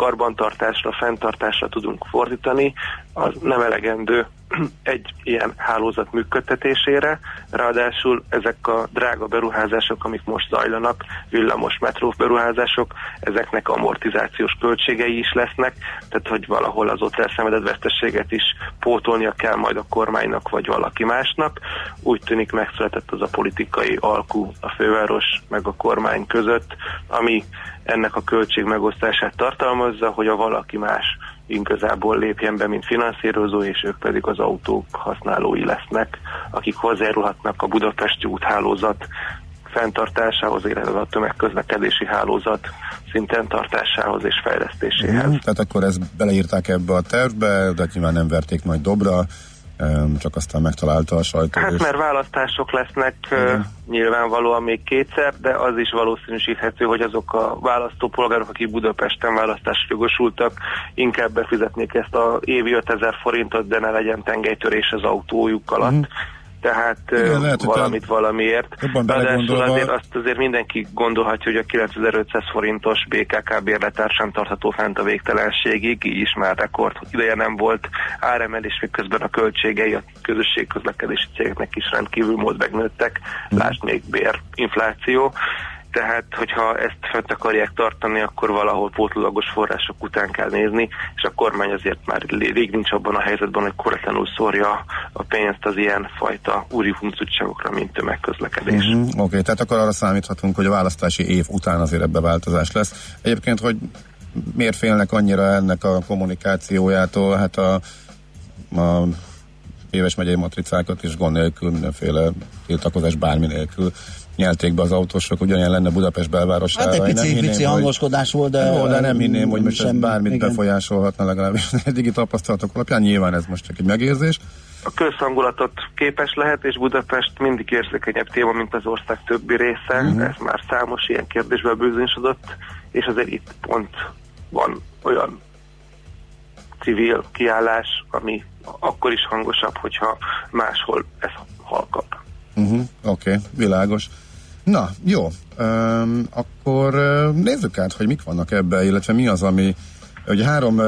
karbantartásra, fenntartásra tudunk fordítani, az nem elegendő egy ilyen hálózat működtetésére, ráadásul ezek a drága beruházások, amik most zajlanak, villamos metró beruházások, ezeknek amortizációs költségei is lesznek, tehát hogy valahol az ott elszenvedett veszteséget is pótolnia kell majd a kormánynak vagy valaki másnak. Úgy tűnik megszületett az a politikai alkú a főváros meg a kormány között, ami ennek a költség megosztását tartalmazza, hogy a valaki más igazából lépjen be, mint finanszírozó, és ők pedig az autók használói lesznek, akik hozzájárulhatnak a budapesti úthálózat fenntartásához, illetve a tömegközlekedési hálózat szinten tartásához és fejlesztéséhez.
Mhm, Tehát akkor ezt beleírták ebbe a tervbe, de nyilván nem verték majd dobra, csak aztán megtalálta a sajtó.
Hát
és-
mert választások lesznek ö, nyilvánvalóan még kétszer, de az is valószínűsíthető, hogy azok a választópolgárok, akik Budapesten választásra jogosultak, inkább befizetnék ezt a évi 5000 forintot, de ne legyen tengelytörés az autójuk alatt. Tehát
Igen, lehet, hogy
valamit
talán
valamiért.
jobban belegondolva-
azért azt azért mindenki gondolhatja, hogy a 9500 forintos BKK bérletár sem tartható fent a végtelenségig, így is már rekord ideje nem volt. Áremelés, miközben a költségei a közösségközlekedési cégeknek is rendkívül mód megnőttek, lásd még bérinfláció tehát hogyha ezt fent akarják tartani, akkor valahol pótlólagos források után kell nézni, és a kormány azért már rég nincs abban a helyzetben, hogy korretlenül szórja a pénzt az ilyen fajta úri funkcióságokra, mint tömegközlekedés.
Uh-huh. Oké, okay, tehát akkor arra számíthatunk, hogy a választási év után azért ebbe változás lesz. Egyébként, hogy miért félnek annyira ennek a kommunikációjától, hát a, a éves megyei matricákat is gond nélkül, mindenféle tiltakozás bármi nélkül nyelték be az autósok, ugyanilyen lenne Budapest belvárosára.
Hát egy pici,
hinném,
pici hangoskodás volt, de...
Jó, de nem hinném, hogy most ez
semmi,
bármit
igen.
befolyásolhatna legalábbis eddigi tapasztalatok alapján. Nyilván ez most csak egy megérzés.
A közhangulatot képes lehet, és Budapest mindig érzékenyebb téma, mint az ország többi része. Uh-huh. Ez már számos ilyen kérdésben bizonyosodott, és azért itt pont van olyan civil kiállás, ami akkor is hangosabb, hogyha máshol ez halkabb.
Uh-huh. Oké, okay, világos. Na, jó. Um, akkor nézzük át, hogy mik vannak ebbe, illetve mi az, ami Ugye három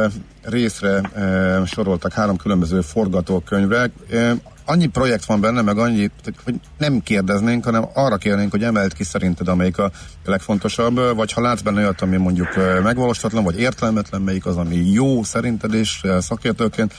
részre uh, soroltak, három különböző forgatókönyvre. Uh, annyi projekt van benne, meg annyi, hogy- nem kérdeznénk, hanem arra kérnénk, hogy emelt ki szerinted, amelyik a legfontosabb, vagy ha látsz benne olyat, ami mondjuk megvalósítatlan, vagy értelmetlen, melyik az, ami jó szerinted uh, szakértőként,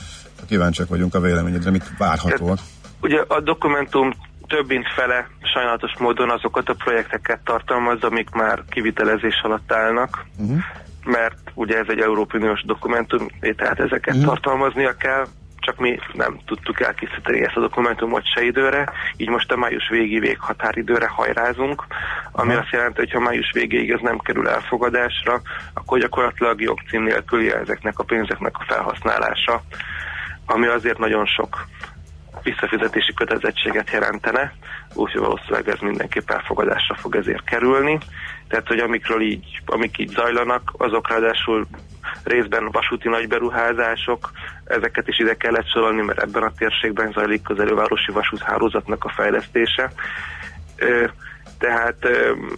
kíváncsiak vagyunk a véleményedre, mit várhatóak.
Ugye a dokumentum több mint fele sajnálatos módon azokat a projekteket tartalmaz, amik már kivitelezés alatt állnak,
Uh-huh.
mert ugye ez egy Európai Uniós dokumentum, tehát ezeket
Mhm.
tartalmaznia kell, csak mi nem tudtuk elkészíteni ezt a dokumentumot se időre, így most a május végi véghatáridőre hajrázunk, ami azt jelenti, hogy ha május végéig ez nem kerül elfogadásra, akkor gyakorlatilag jogcím nélküli ezeknek a pénzeknek a felhasználása, ami azért nagyon sok visszafizetési kötelezettséget jelentene, úgyhogy valószínűleg ez mindenképp elfogadásra fog ezért kerülni. Tehát, hogy amikről így, amik így zajlanak, azok ráadásul részben vasúti nagyberuházások, ezeket is ide kellett sorolni, mert ebben a térségben zajlik az elővárosi vasúthálózatnak a fejlesztése. Ö, tehát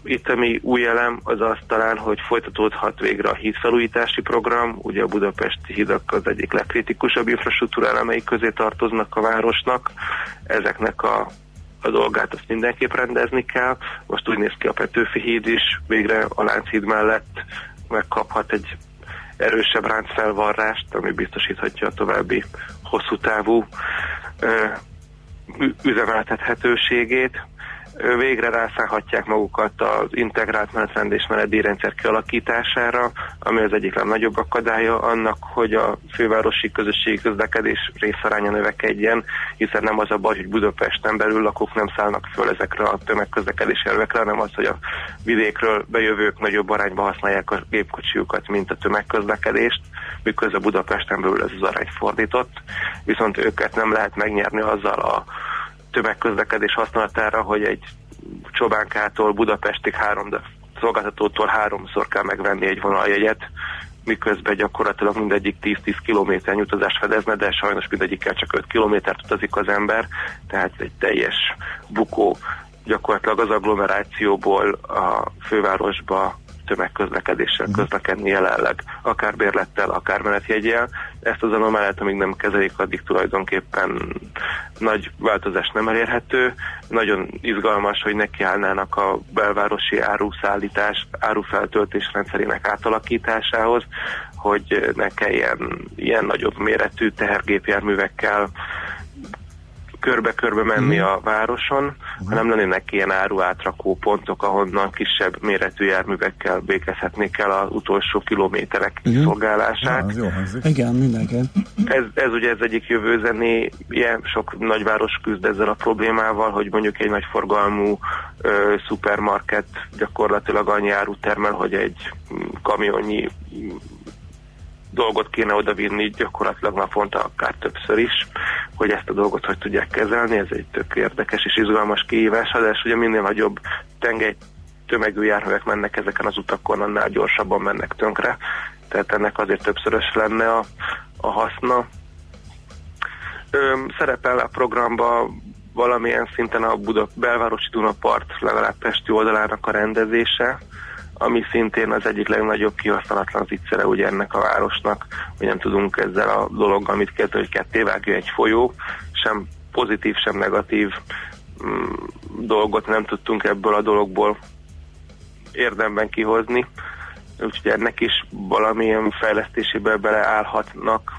itt ami új elem az az talán, hogy folytatódhat végre a hídfelújítási program, ugye a budapesti hidak az egyik legkritikusabb infrastruktúra elemei közé tartoznak a városnak, ezeknek a a dolgát azt mindenképp rendezni kell. Most úgy néz ki a Petőfi híd is, végre a Lánchíd mellett megkaphat egy erősebb ráncfelvarrást, ami biztosíthatja a további hosszú távú üzemeltethetőségét. Végre rászállhatják magukat az integrált menetrend és menedélyrendszer kialakítására, ami az egyik legnagyobb akadálya annak, hogy a fővárosi közösségi közlekedés részaránya növekedjen, hiszen nem az a baj, hogy Budapesten belül lakók nem szállnak föl ezekre a tömegközlekedési elvekre, hanem az, hogy a vidékről bejövők nagyobb arányba használják a gépkocsiukat, mint a tömegközlekedést, miközben Budapesten belül ez az arány fordított, viszont őket nem lehet megnyerni azzal a tömegközlekedés használatára, hogy egy Csobánkától Budapestig három de szolgáltatótól háromszor kell megvenni egy vonaljegyet, miközben gyakorlatilag mindegyik 10-10 kilométer utazást fedezne, de sajnos mindegyikkel csak 5 kilométert utazik az ember, tehát egy teljes bukó. Gyakorlatilag az agglomerációból a fővárosba tömegközlekedéssel közlekedni jelenleg, akár bérlettel, akár menetjegyel. Ezt az anomáliát, amíg nem kezelik, addig tulajdonképpen nagy változás nem elérhető. Nagyon izgalmas, hogy nekiállnának a belvárosi áruszállítás, árufeltöltés rendszerének átalakításához, hogy ne kelljen ilyen nagyobb méretű tehergépjárművekkel körbe-körbe menni a városon, hanem lennének ilyen áru átrakó pontok, ahonnan kisebb méretű járművekkel végezhetnék el az utolsó kilométerek kiszolgálását.
jó hangzik.
Igen, mindenképp.
Ez, ez ugye ez egyik jövőzeni, ilyen sok nagyváros küzd ezzel a problémával, hogy mondjuk egy nagy forgalmú ö, szupermarket gyakorlatilag annyi árut termel, hogy egy kamionnyi dolgot kéne odavinni gyakorlatilag naponta akár többször is, hogy ezt a dolgot hogy tudják kezelni, ez egy tök érdekes és izgalmas kihívás, de ugye minél nagyobb tengely tömegű járművek mennek ezeken az utakon, annál gyorsabban mennek tönkre, tehát ennek azért többszörös lenne a, a haszna. Ö, szerepel a programba valamilyen szinten a Buda belvárosi Dunapart legalább Pesti oldalának a rendezése, ami szintén az egyik legnagyobb kihasználatlan zicsere ugye ennek a városnak, hogy nem tudunk ezzel a dologgal mit kezdeni, hogy ketté vágja egy folyó, sem pozitív, sem negatív mm, dolgot nem tudtunk ebből a dologból érdemben kihozni, úgyhogy ennek is valamilyen fejlesztésébe beleállhatnak.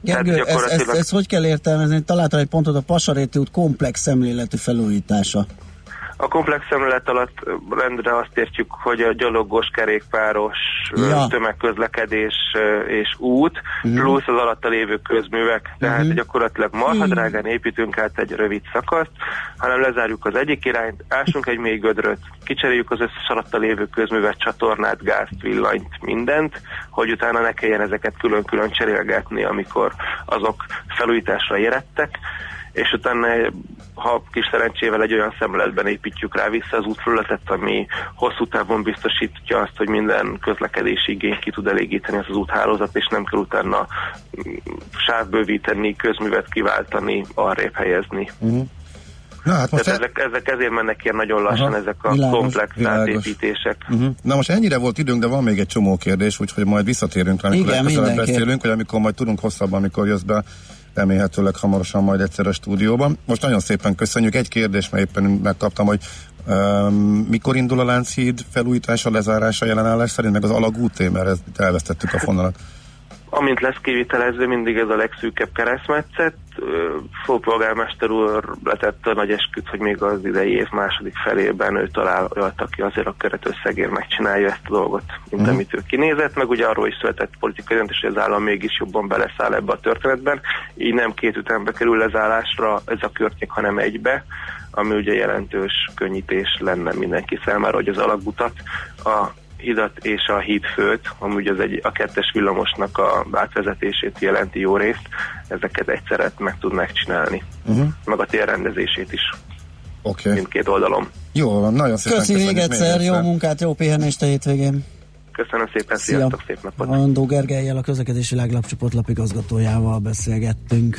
Gergő,
Tehát
ezt, ezt,
gyakorlatilag-
ezt hogy kell értelmezni? Találtam egy pontot, a Pasaréti út komplex szemléletű felújítása.
A komplex szemlélet alatt rendre azt értjük, hogy a gyalogos, kerékpáros,
Ja.
tömegközlekedés és út,
Mhm.
plusz az alatta lévő közművek. Tehát
Mhm.
gyakorlatilag marhadrágán építünk át egy rövid szakaszt, hanem lezárjuk az egyik irányt, ásunk egy mély gödröt, kicseréljük az összes alatta lévő közművet, csatornát, gázt, villanyt, mindent, hogy utána ne kelljen ezeket külön-külön cserélgetni, amikor azok felújításra érettek, és utána, ha kis szerencsével egy olyan szemletben építjük rá vissza az útfelületet, ami hosszú távon biztosítja azt, hogy minden közlekedési igényt ki tud elégíteni az az úthálózat, és nem kell utána mm, sávbővíteni, közművet kiváltani, arrébb helyezni.
Uh-huh. Na hát most
Tehát ezek, ezek ezért mennek ilyen nagyon lassan
Aha,
ezek a
világos,
komplex
világos.
átépítések.
Uh-huh. Na most ennyire volt időnk, de van még egy csomó kérdés, úgyhogy majd visszatérünk amikor
Igen,
legközelebb beszélünk, vagy amikor majd tudunk hosszabban, amikor jössz be, remélhetőleg hamarosan majd egyszer a stúdióban. Most nagyon szépen köszönjük. Egy kérdés, mert éppen megkaptam, hogy um, mikor indul a Lánchíd felújítása, lezárása jelenállás szerint, meg az alagúté, mert ezt elvesztettük a fonalat.
Amint lesz kivitelezve, mindig ez a legszűkebb keresztmetszet. Főpolgármester úr letette a nagy esküt, hogy még az idei év második felében ő találta ki azért a keretösszegért megcsinálja ezt a dolgot, mint
Mhm.
amit ő kinézett, meg ugye arról is született politikai döntés, hogy az állam mégis jobban beleszáll ebbe a történetben, így nem két ütembe kerül lezárásra ez a környék, hanem egybe, ami ugye jelentős könnyítés lenne mindenki számára, hogy az alagutat, a hidat és a hídfőt, amúgy az egy, a kettes villamosnak a átvezetését jelenti jó részt, ezeket egyszerre meg tud megcsinálni.
Uh-huh.
Meg a térrendezését is
Oké. Okay.
mindkét oldalon.
Jó, van, nagyon szépen
Köszi még egyszer, jó munkát, jó pihenést a hétvégén.
Köszönöm szépen,
Szia.
sziasztok, szép napot!
Andó Gergelyel, a közlekedési láglapcsoport lapigazgatójával beszélgettünk.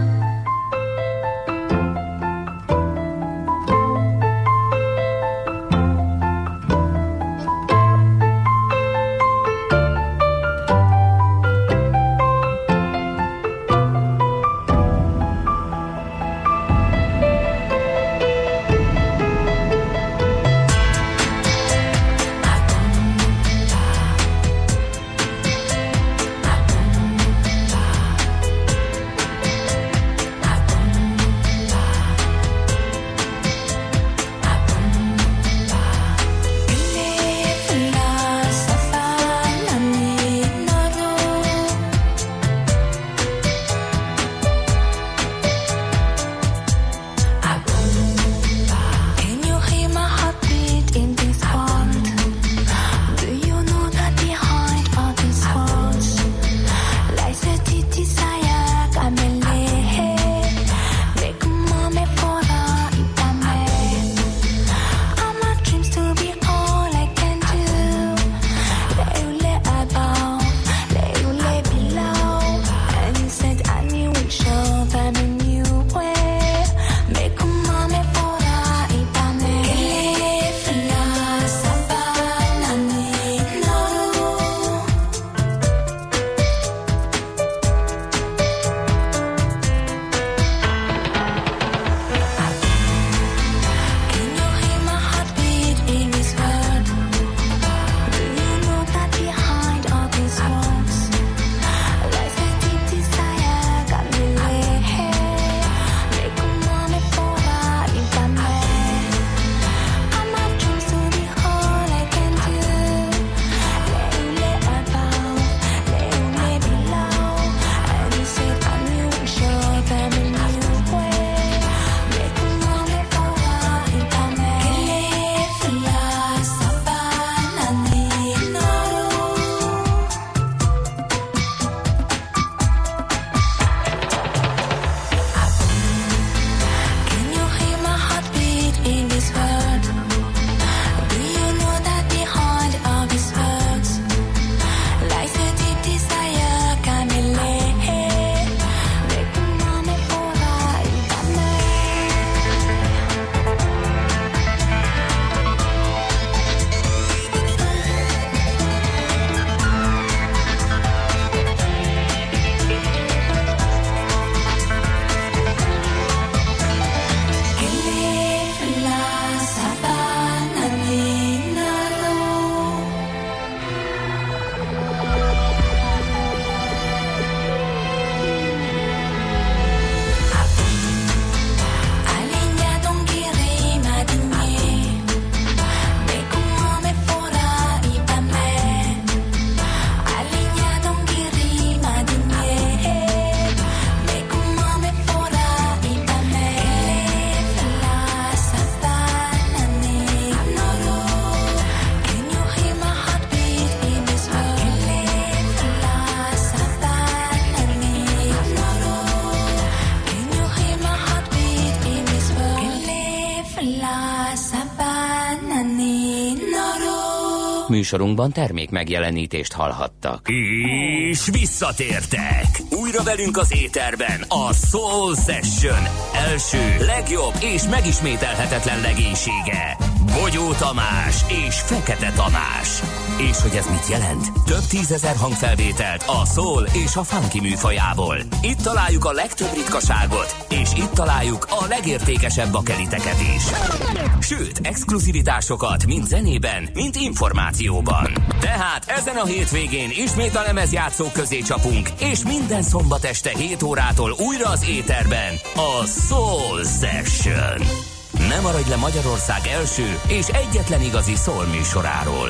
Műsorunkban termék megjelenítést hallhattak.
És visszatértek! Újra velünk az éterben a Soul Session első, legjobb és megismételhetetlen legénysége. Bogyó Tamás és Fekete Tamás. És hogy ez mit jelent? Több tízezer hangfelvételt a soul és a funky műfajából. Itt találjuk a legtöbb ritkaságot, és itt találjuk a legértékesebb bakeliteket is. Sőt, exkluzivitásokat mind zenében, mind információban. Tehát ezen a hétvégén ismét a lemezjátszók közé csapunk, és minden szombat este 7 órától újra az éterben a Soul Session. Ne maradj le Magyarország első és egyetlen igazi szól műsoráról.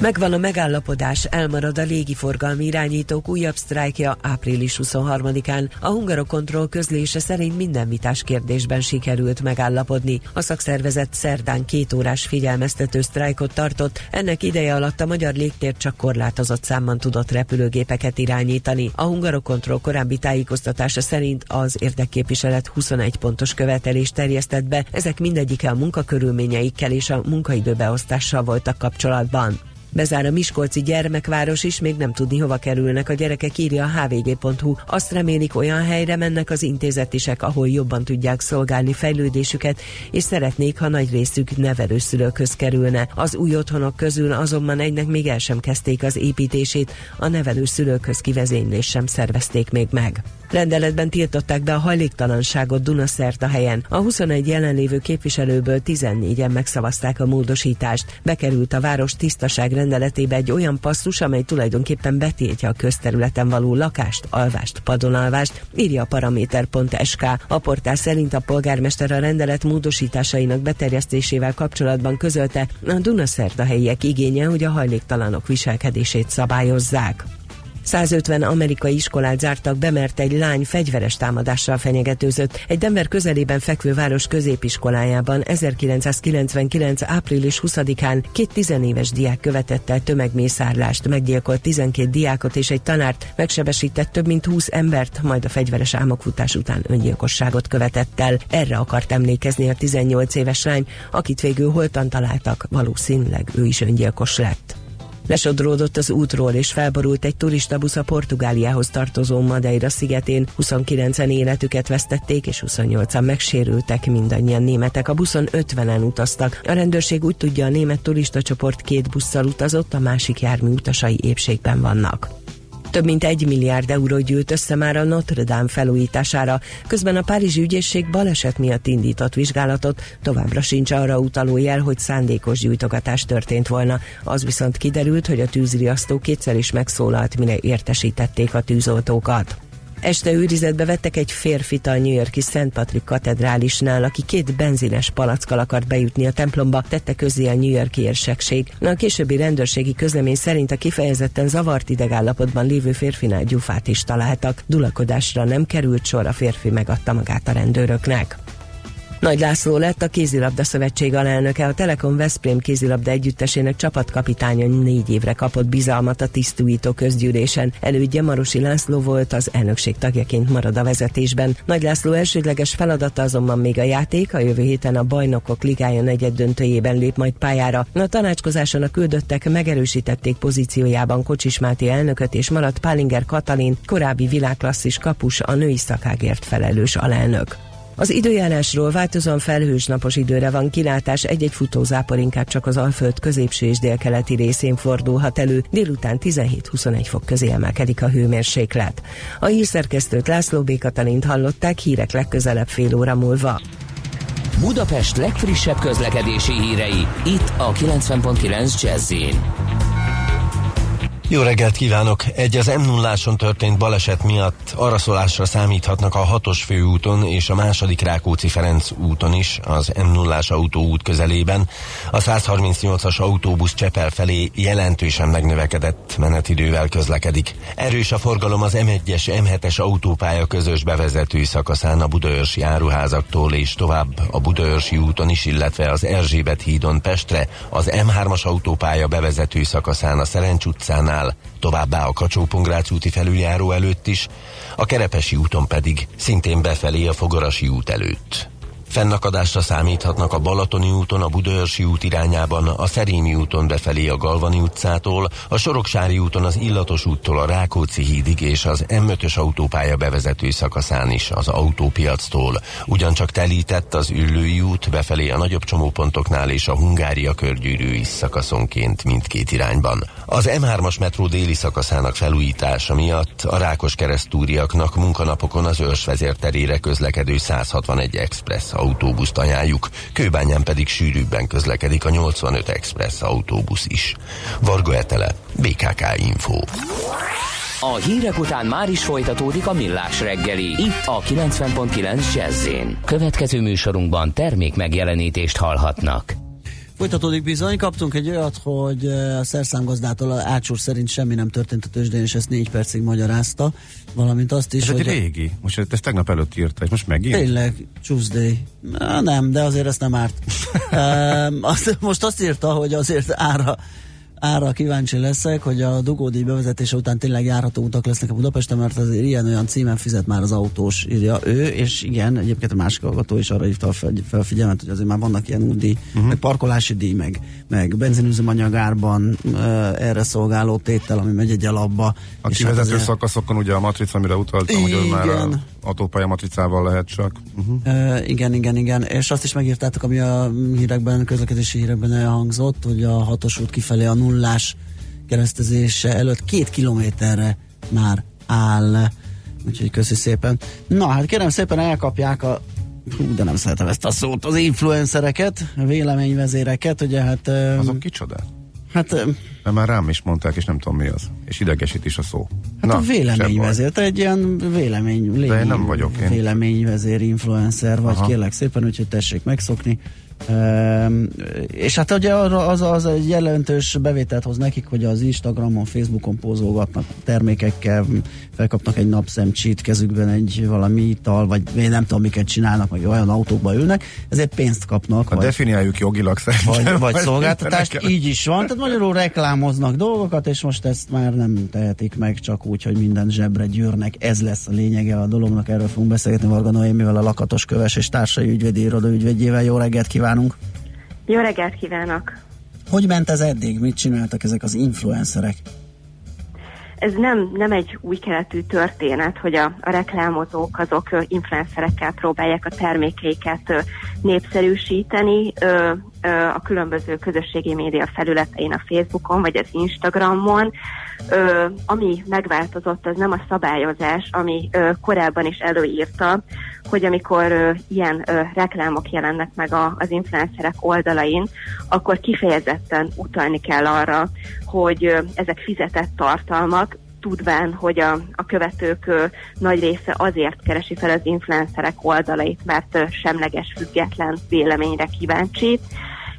Megvan a megállapodás, elmarad a légiforgalmi irányítók újabb sztrájkja április 23-án. A Hungarokontroll közlése szerint minden vitás kérdésben sikerült megállapodni. A szakszervezet szerdán két órás figyelmeztető sztrájkot tartott, ennek ideje alatt a magyar légtér csak korlátozott számban tudott repülőgépeket irányítani. A Hungarokontroll korábbi tájékoztatása szerint az érdekképviselet 21 pontos követelést terjesztett be, ezek mindegyike a munkakörülményeikkel és a munkaidőbeosztással voltak kapcsolatban. Bezár a Miskolci gyermekváros is, még nem tudni hova kerülnek a gyerekek, írja a hvg.hu. Azt remélik olyan helyre mennek az intézetisek, ahol jobban tudják szolgálni fejlődésüket, és szeretnék, ha nagy részük nevelőszülőkhöz kerülne. Az új otthonok közül azonban egynek még el sem kezdték az építését, a nevelőszülőkhöz kivezénylés sem szervezték még meg. Rendeletben tiltották be a hajléktalanságot Dunaszert a helyen. A 21 jelenlévő képviselőből 14-en megszavazták a módosítást. Bekerült a város tisztaság rendeletébe egy olyan passzus, amely tulajdonképpen betiltja a közterületen való lakást, alvást, padonalvást, írja a paraméter.sk. A portál szerint a polgármester a rendelet módosításainak beterjesztésével kapcsolatban közölte, a Dunaszert a helyiek igénye, hogy a hajléktalanok viselkedését szabályozzák. 150 amerikai iskolát zártak be, mert egy lány fegyveres támadással fenyegetőzött. Egy Denver közelében fekvő város középiskolájában 1999. április 20-án két tizenéves diák követett el tömegmészárlást, meggyilkolt 12 diákot és egy tanárt, megsebesített több mint 20 embert, majd a fegyveres álmokfutás után öngyilkosságot követett el. Erre akart emlékezni a 18 éves lány, akit végül holtan találtak, valószínűleg ő is öngyilkos lett. Lesodródott az útról és felborult egy turistabusz a Portugáliához tartozó Madeira szigetén. 29-en életüket vesztették és 28-an megsérültek, mindannyian németek. A buszon 50-en utaztak. A rendőrség úgy tudja, a német turistacsoport két busszal utazott, a másik jármű utasai épségben vannak. Több mint egy milliárd euró gyűlt össze már a Notre Dame felújítására, közben a Párizsi ügyészség baleset miatt indított vizsgálatot, továbbra sincs arra utaló jel, hogy szándékos gyújtogatás történt volna. Az viszont kiderült, hogy a tűzriasztó kétszer is megszólalt, mire értesítették a tűzoltókat. Este őrizetbe vettek egy férfit a New Yorki Szent Patrik katedrálisnál, aki két benzines palackkal akart bejutni a templomba, tette közé a New Yorki érsekség. A későbbi rendőrségi közlemény szerint a kifejezetten zavart idegállapotban lévő férfinál gyufát is találtak. Dulakodásra nem került sor, a férfi megadta magát a rendőröknek. Nagy László lett a kézilabda szövetség alelnöke, a Telekom Veszprém kézilabda együttesének csapatkapitánya négy évre kapott bizalmat a tisztújító közgyűlésen. Elődje Marosi László volt, az elnökség tagjaként marad a vezetésben. Nagy László elsődleges feladata azonban még a játék, a jövő héten a bajnokok ligája negyed döntőjében lép majd pályára. A tanácskozáson a küldöttek megerősítették pozíciójában Kocsis Máté elnököt és maradt Pálinger Katalin, korábbi világklasszis kapus, a női szakágért felelős alelnök. Az időjárásról változóan felhős napos időre van kilátás, egy-egy futózápor inkább csak az Alföld középső és délkeleti részén fordulhat elő, délután 17-21 fok közé emelkedik a hőmérséklet. A hírszerkesztőt László B. Katalint hallották hírek legközelebb fél óra múlva.
Budapest legfrissebb közlekedési hírei, itt a 90.9 jazz
jó reggelt kívánok! Egy az m 0 történt baleset miatt araszolásra számíthatnak a hatos főúton és a második Rákóczi-Ferenc úton is, az m 0 autóút közelében. A 138-as autóbusz Csepel felé jelentősen megnövekedett menetidővel közlekedik. Erős a forgalom az M1-es, M7-es autópálya közös bevezető szakaszán a Budaörsi áruházaktól és tovább a Budaörsi úton is, illetve az Erzsébet hídon Pestre, az M3-as autópálya bevezető szakaszán a Szerencs utcánál útnál, továbbá a kacsó úti felüljáró előtt is, a Kerepesi úton pedig szintén befelé a Fogarasi út előtt. Fennakadásra számíthatnak a Balatoni úton, a Budaörsi út irányában, a Szerémi úton befelé a Galvani utcától, a Soroksári úton az Illatos úttól a Rákóczi hídig és az M5-ös autópálya bevezető szakaszán is az autópiactól. Ugyancsak telített az Üllői út befelé a nagyobb csomópontoknál és a Hungária körgyűrű is szakaszonként mindkét irányban. Az M3-as metró déli szakaszának felújítása miatt a Rákos keresztúriaknak munkanapokon az Őrs vezérterére közlekedő 161 Express autóbuszt ajánljuk, Kőbányán pedig sűrűbben közlekedik a 85 Express autóbusz is. Varga Etele, BKK Info.
A hírek után már is folytatódik a millás reggeli. Itt a 90.9 jazz Következő műsorunkban termék megjelenítést hallhatnak.
Folytatódik bizony, kaptunk egy olyat, hogy eh, a szerszámgazdától átsúr szerint semmi nem történt a tőzsdén, és ezt négy percig magyarázta, valamint azt is,
Ez
hogy...
egy régi. Most ezt tegnap előtt írta, és most megint?
Tényleg, Tuesday. Na, nem, de azért ezt nem árt. azt, most azt írta, hogy azért ára ára kíváncsi leszek, hogy a dugódíj bevezetése után tényleg járható utak lesznek a Budapesten, mert azért ilyen-olyan címen fizet már az autós, írja ő, és igen, egyébként a másik hallgató is arra hívta fel, figyelmet, hogy azért már vannak ilyen útdíj, uh-huh. meg parkolási díj, meg, meg benzinüzemanyagárban uh, erre szolgáló tétel, ami megy egy alapba.
A kivezető
hát azért-
szakaszokon ugye a matrica, amire utaltam, hogy az már a
Igen.
autópálya matricával lehet csak. Uh-huh.
Uh, igen, igen, igen. És azt is megírtátok, ami a hírekben, közlekedési hírekben elhangzott, hogy a hatos út kifelé a nullás keresztezése előtt két kilométerre már áll. Úgyhogy köszi szépen. Na, hát kérem szépen elkapják a Hú, de nem szeretem ezt a szót. Az influencereket, a véleményvezéreket, ugye hát...
Azok kicsoda?
Hát,
Mert már rám is mondták, és nem tudom mi az. És idegesít is a szó.
hát a véleményvezér, te egy ilyen vélemény, légi
én nem vagyok, én-
véleményvezér, influencer vagy,
Aha.
kérlek szépen, úgyhogy tessék megszokni. Um, és hát ugye az, az egy jelentős bevételt hoz nekik, hogy az Instagramon, Facebookon pózolgatnak termékekkel, felkapnak egy napszemcsit kezükben egy valami ital, vagy én nem tudom miket csinálnak, vagy olyan autókba ülnek, ezért pénzt kapnak.
Ha
vagy,
definiáljuk jogilag szerintem.
vagy, vagy szolgáltatást, így is van. Tehát magyarul reklámoznak dolgokat, és most ezt már nem tehetik meg csak úgy, hogy minden zsebre gyűrnek. Ez lesz a lényege a dolognak, erről fogunk beszélgetni Varga Noémivel, a Lakatos Köves és társai ügyvédi iroda ügyvédjével. Jó reggelt kívánunk!
Jó reggelt kívánok!
Hogy ment ez eddig? Mit csináltak ezek az influencerek?
Ez nem, nem egy új keletű történet, hogy a, a reklámozók azok influencerekkel próbálják a termékeiket népszerűsíteni a különböző közösségi média felületein, a Facebookon vagy az Instagramon. Ami megváltozott, az nem a szabályozás, ami korábban is előírta, hogy amikor ö, ilyen ö, reklámok jelennek meg a, az influencerek oldalain, akkor kifejezetten utalni kell arra, hogy ö, ezek fizetett tartalmak, tudván, hogy a, a követők ö, nagy része azért keresi fel az influencerek oldalait, mert ö, semleges, független véleményre kíváncsi,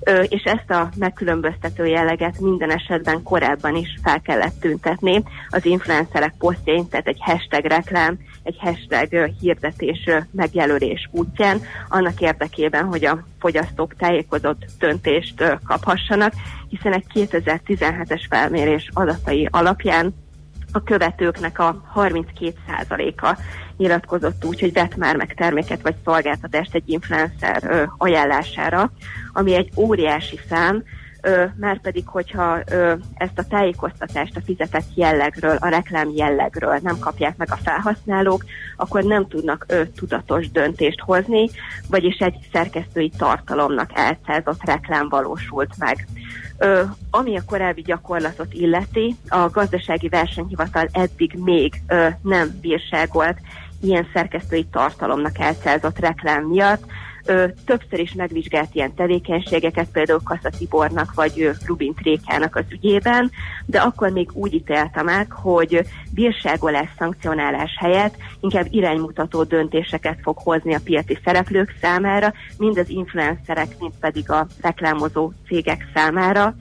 Ö, és ezt a megkülönböztető jelleget minden esetben korábban is fel kellett tüntetni. Az influencerek posztjain, tehát egy hashtag reklám, egy hashtag hirdetés megjelölés útján, annak érdekében, hogy a fogyasztók tájékozott döntést kaphassanak, hiszen egy 2017-es felmérés adatai alapján a követőknek a 32%-a nyilatkozott úgy, hogy vett már meg terméket vagy szolgáltatást egy influencer ajánlására, ami egy óriási szám, már pedig, hogyha ezt a tájékoztatást a fizetett jellegről, a reklám jellegről nem kapják meg a felhasználók, akkor nem tudnak tudatos döntést hozni, vagyis egy szerkesztői tartalomnak elcázott reklám valósult meg. Ö, ami a korábbi gyakorlatot illeti, a gazdasági versenyhivatal eddig még ö, nem bírságolt ilyen szerkesztői tartalomnak elcázott reklám miatt. Ö, többször is megvizsgált ilyen tevékenységeket, például Kassa Tibornak vagy ö, Rubin Trékának az ügyében, de akkor még úgy ítélte meg, hogy bírságolás, szankcionálás helyett inkább iránymutató döntéseket fog hozni a piaci szereplők számára, mind az influencerek, mind pedig a reklámozó cégek számára,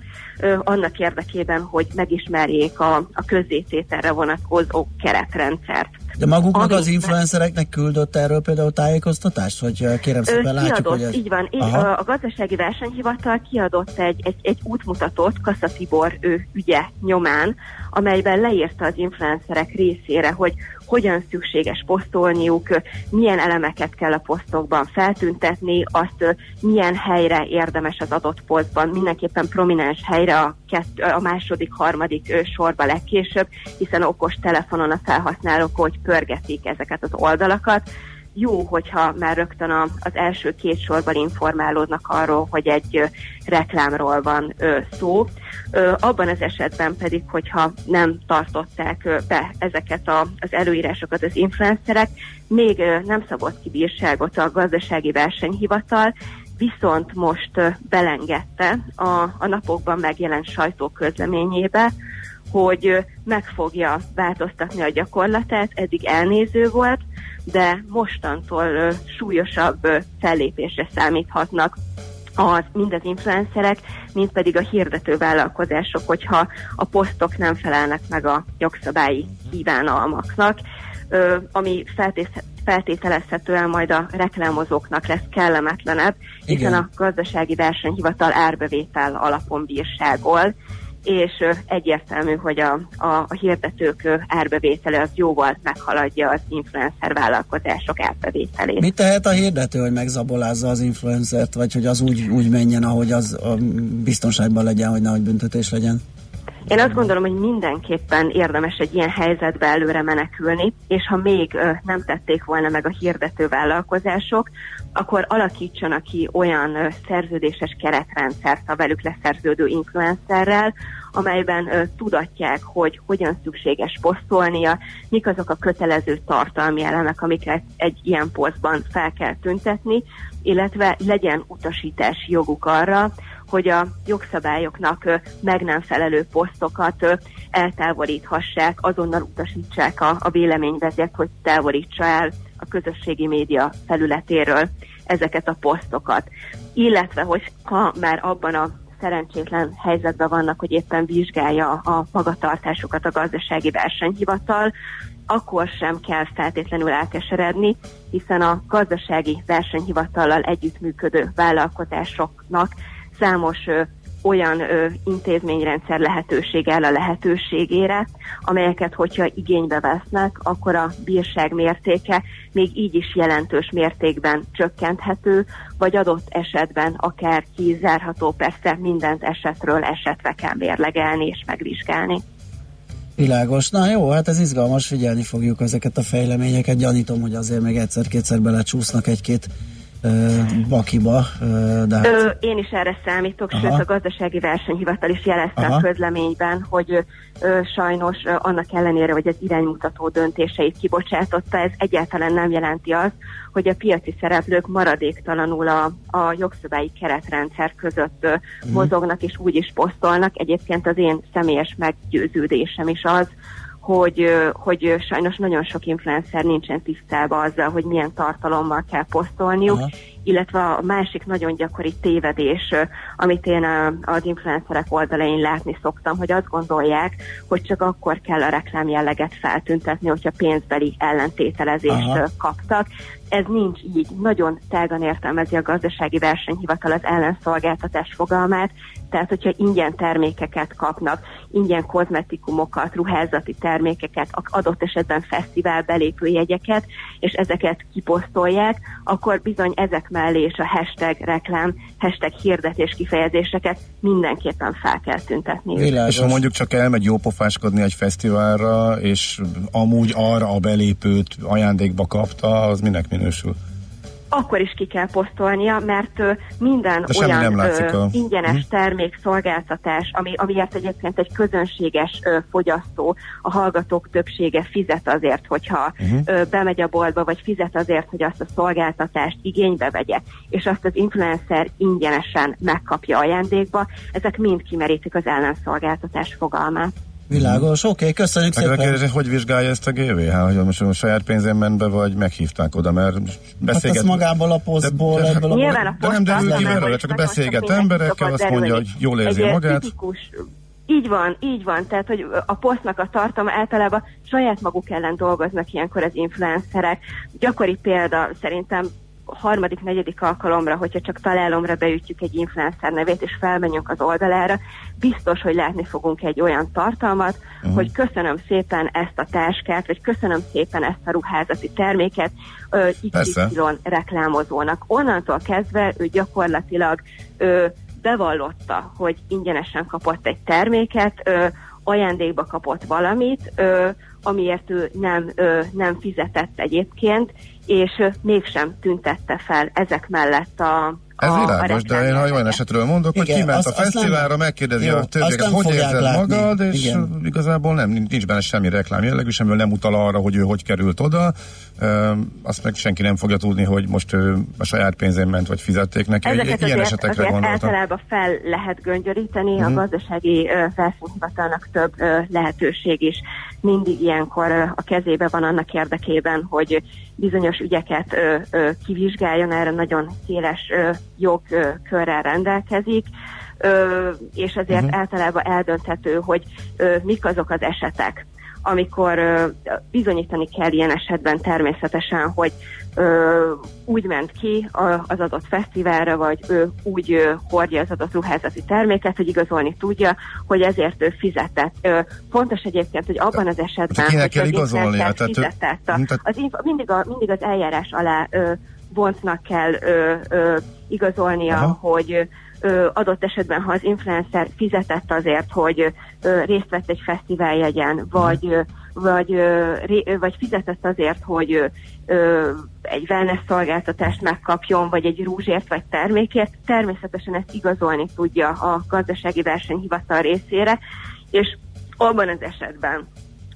annak érdekében, hogy megismerjék a, a közzétételre vonatkozó keretrendszert.
De maguknak
Ami-
az influencereknek küldött erről például tájékoztatást, ö, kérem szépen látjuk,
kiadott,
hogy ez...
így van.
Aha.
a, a gazdasági versenyhivatal kiadott egy, egy, egy útmutatót Kassa Tibor ő ügye nyomán, amelyben leírta az influencerek részére, hogy hogyan szükséges posztolniuk, milyen elemeket kell a posztokban feltüntetni, azt milyen helyre érdemes az adott posztban, mindenképpen prominens helyre a, kett, a második, harmadik sorba legkésőbb, hiszen okos telefonon a felhasználók hogy pörgetik ezeket az oldalakat, jó, hogyha már rögtön a, az első két sorban informálódnak arról, hogy egy reklámról van szó. Abban az esetben pedig, hogyha nem tartották be ezeket a, az előírásokat az influencerek, még nem szabott ki bírságot a gazdasági versenyhivatal, viszont most belengedte a, a napokban megjelent sajtóközleményébe, hogy meg fogja változtatni a gyakorlatát, eddig elnéző volt, de mostantól ö, súlyosabb ö, fellépésre számíthatnak az, mind az influencerek, mind pedig a hirdető vállalkozások, hogyha a posztok nem felelnek meg a jogszabályi kívánalmaknak, ö, ami feltételezhetően majd a reklámozóknak lesz kellemetlenebb, hiszen
Igen.
a gazdasági versenyhivatal árbevétel alapon bírságol, és egyértelmű, hogy a, a, a hirdetők árbevétele az jóval meghaladja az influencer vállalkozások árbevételét.
Mit tehet a hirdető, hogy megzabolázza az influencert, vagy hogy az úgy, úgy menjen, ahogy az biztonságban legyen, hogy nehogy büntetés legyen?
Én azt gondolom, hogy mindenképpen érdemes egy ilyen helyzetbe előre menekülni, és ha még nem tették volna meg a hirdető vállalkozások, akkor alakítsanak ki olyan szerződéses keretrendszert a velük leszerződő influencerrel, amelyben tudatják, hogy hogyan szükséges posztolnia, mik azok a kötelező tartalmi elemek, amiket egy ilyen posztban fel kell tüntetni, illetve legyen utasítási joguk arra, hogy a jogszabályoknak meg nem felelő posztokat eltávolíthassák, azonnal utasítsák a, a véleményvezet, hogy távolítsa el a közösségi média felületéről ezeket a posztokat. Illetve, hogy ha már abban a szerencsétlen helyzetben vannak, hogy éppen vizsgálja a magatartásukat a gazdasági versenyhivatal, akkor sem kell feltétlenül elkeseredni, hiszen a gazdasági versenyhivatallal együttműködő vállalkozásoknak számos olyan ö, intézményrendszer lehetősége el a lehetőségére, amelyeket, hogyha igénybe vesznek, akkor a bírság mértéke még így is jelentős mértékben csökkenthető, vagy adott esetben akár kizárható, persze mindent esetről esetre kell mérlegelni és megvizsgálni.
Világos. Na jó, hát ez izgalmas, figyelni fogjuk ezeket a fejleményeket. Gyanítom, hogy azért még egyszer-kétszer belecsúsznak egy-két bakiba, de hát...
Ö, én is erre számítok,
Aha.
sőt a gazdasági versenyhivatal is jelezte
Aha.
a közleményben, hogy ö, ö, sajnos ö, annak ellenére, hogy az iránymutató döntéseit kibocsátotta, ez egyáltalán nem jelenti azt, hogy a piaci szereplők maradéktalanul a, a jogszabályi keretrendszer között ö,
Mhm.
mozognak és úgy is posztolnak. Egyébként az én személyes meggyőződésem is az, hogy, hogy sajnos nagyon sok influencer nincsen tisztában azzal, hogy milyen tartalommal kell posztolniuk,
Aha.
illetve a másik nagyon gyakori tévedés, amit én az influencerek oldalain látni szoktam, hogy azt gondolják, hogy csak akkor kell a reklám jelleget feltüntetni, hogyha pénzbeli ellentételezést
Aha.
kaptak. Ez nincs így. Nagyon tágan értelmezi a gazdasági versenyhivatal az ellenszolgáltatás fogalmát, tehát hogyha ingyen termékeket kapnak, ingyen kozmetikumokat, ruházati termékeket, adott esetben fesztivál belépőjegyeket, és ezeket kiposztolják, akkor bizony ezek mellé és a hashtag reklám, hashtag hirdetés kifejezéseket mindenképpen fel kell tüntetni.
És ha mondjuk csak elmegy jópofáskodni egy fesztiválra, és amúgy arra a belépőt ajándékba kapta, az minek minősül?
akkor is ki kell posztolnia, mert minden
De
olyan
nem látszik a-
ingyenes
Hm.
termék, szolgáltatás, ami, amiért egyébként egy közönséges ö, fogyasztó, a hallgatók többsége fizet azért, hogyha
Mhm.
ö, bemegy a boltba, vagy fizet azért, hogy azt a szolgáltatást igénybe vegye, és azt az influencer ingyenesen megkapja ajándékba, ezek mind kimerítik az ellenszolgáltatás fogalmát.
Világos, oké, okay, köszönjük
Meg a
szépen.
kérdés, hogy vizsgálja ezt a GVH, hogy most a saját pénzén ment be, vagy meghívták oda, mert
Hát
beszélget...
ezt magából a posztból,
de-
ebből a...
Nyilván a
de nem derül ki belőle, csak beszélget emberekkel, azt mondja, hogy jól érzi
egy,
magát.
Tipikus Így van, így van. Tehát, hogy a posztnak a tartalma általában saját maguk ellen dolgoznak ilyenkor az influencerek. Gyakori példa szerintem harmadik, negyedik alkalomra, hogyha csak találomra beütjük egy influencer nevét, és felmenjünk az oldalára, biztos, hogy látni fogunk egy olyan tartalmat, uh-huh. hogy köszönöm szépen ezt a táskát, vagy köszönöm szépen ezt a ruházati terméket ö. XY reklámozónak. Onnantól kezdve ő gyakorlatilag ö, bevallotta, hogy ingyenesen kapott egy terméket, ö, ajándékba kapott valamit, ö, amiért ő nem, ö, nem fizetett egyébként, és mégsem tüntette fel ezek mellett a,
Ez
a,
világos, de én ha olyan esetről mondok, hogy
Igen,
kiment
azt-
a fesztiválra, megkérdezi
Jó,
a többieket, hogy érzed
látni.
magad, és
Igen.
igazából nem, nincs benne semmi reklám jellegű, semmivel nem utal arra, hogy ő hogy került oda. Azt meg senki nem fogja tudni, hogy most ő a saját pénzén ment, vagy fizették neki. Egy-
Ezeket
Ilyen
azért,
esetekre
azért
gondoltam.
általában fel lehet göngyöríteni.
Mhm.
a gazdasági ö, felszínhivatalnak több lehetőség is mindig ilyenkor a kezébe van annak érdekében, hogy bizonyos ügyeket kivizsgáljon, erre nagyon széles jogkörrel rendelkezik, és azért
Mhm.
uh-huh. általában eldönthető, hogy mik azok az esetek, amikor bizonyítani kell ilyen esetben természetesen, hogy úgy ment ki az adott fesztiválra, vagy ő úgy hordja az adott ruházati terméket, hogy igazolni tudja, hogy ezért ő fizetett. Fontos egyébként, hogy abban az esetben, hogy
kell
influencer
Tehát
fizetett, az mindig, a, mindig az eljárás alá vontnak kell ö, ö, igazolnia,
Aha.
hogy ö, adott esetben, ha az influencer fizetett azért, hogy ö, részt vett egy fesztiváljegyen, vagy, ö, vagy, ö, ré, ö, vagy fizetett azért, hogy ö, egy wellness szolgáltatást megkapjon, vagy egy rúzsért, vagy termékért, természetesen ezt igazolni tudja a gazdasági versenyhivatal részére, és abban az esetben,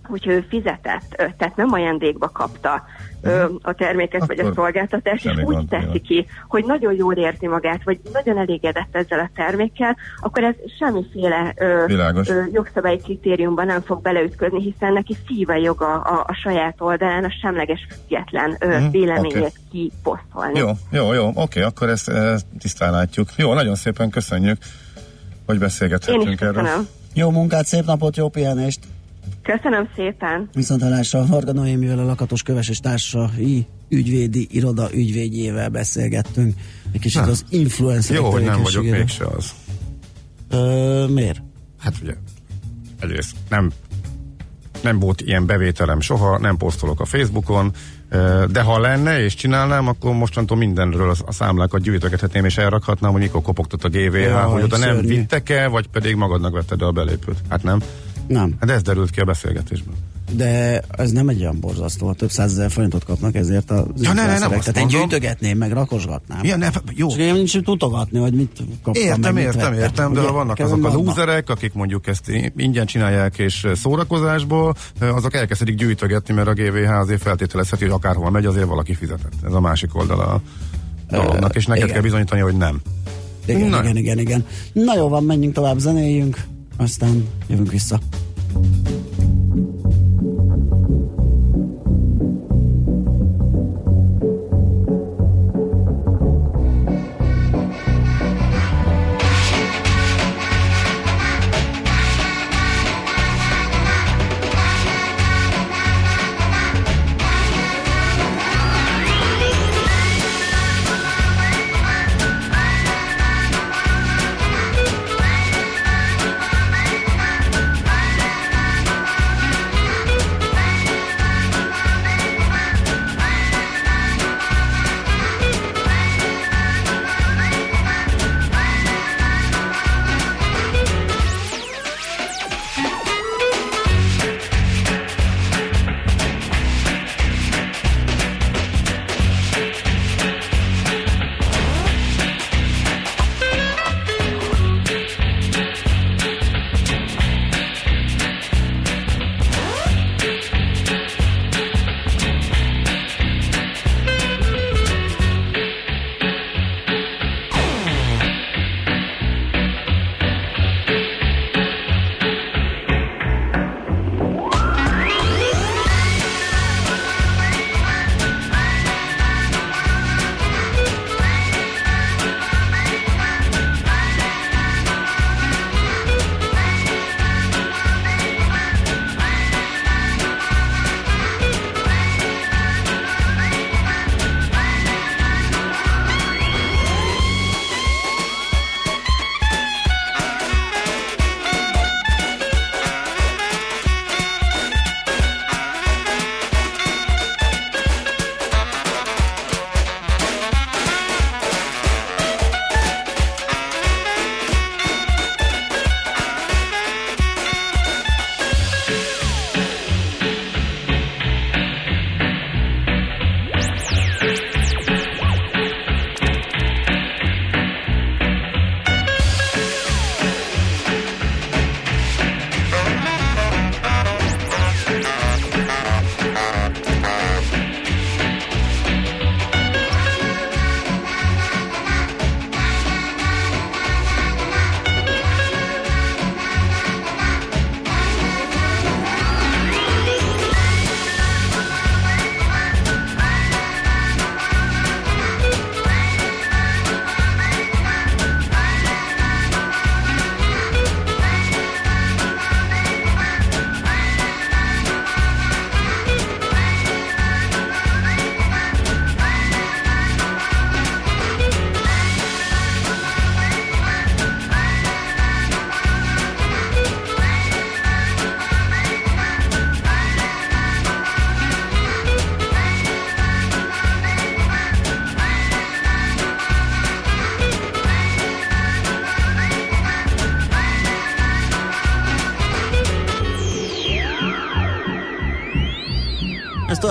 hogyha ő fizetett, tehát nem ajándékba kapta ö, a terméket vagy a
Akkor
szolgáltatást, és úgy teszi ki, hogy nagyon jól érti magát, vagy nagyon elégedett ezzel a termékkel, akkor ez semmiféle ö,
Világos.
ö, jogszabályi kritériumban nem fog beleütközni, hiszen neki szíve joga a, a saját oldalán a semleges független ö,
Mhm,
véleményét
oké.
kiposztolni.
Jó, jó, jó, oké, akkor ezt, ezt tisztán látjuk. Jó, nagyon szépen köszönjük, hogy beszélgethettünk erről.
Jó munkát, szép napot, jó pihenést!
Köszönöm szépen.
Viszontalásra Varga Noémivel a Lakatos Köves és társai ügyvédi iroda ügyvédjével beszélgettünk. Egy kicsit
Na,
az influencer
Jó, hogy nem vagyok mégse az.
Ö, miért?
Hát ugye, egyrészt nem, nem volt ilyen bevételem soha, nem posztolok a Facebookon, de ha lenne és csinálnám, akkor mostantól mindenről a- a számlákat gyűjtögethetném és elrakhatnám, hogy mikor kopogtat a GVH,
Jaj,
hogy oda nem
szörnyű.
vittek el, vagy pedig magadnak vetted el a belépőt. Hát nem.
Nem.
Hát ez derült ki a beszélgetésből.
De ez nem egy olyan borzasztó, több százezer forintot kapnak ezért a
Ja, ne, ne, nem
Tehát én gyűjtögetném, meg rakosgatnám.
Ja, ne, jó.
Csak én nincs mutogatni, hogy mit kaptam, meg
Értem,
mit
értem,
vettem.
értem, de
Ugye?
ha vannak azok
vannak.
lúzerek, akik mondjuk ezt ingyen csinálják és szórakozásból, azok elkezdik gyűjtögetni, mert a GVH azért feltételezheti, hogy akárhol megy, azért valaki fizetett. Ez a másik oldala a dolognak, és neked
igen.
kell bizonyítani, hogy nem.
Igen,
Na.
igen, igen, igen. Na jó van, menjünk tovább, zenéljünk, aztán jövünk vissza.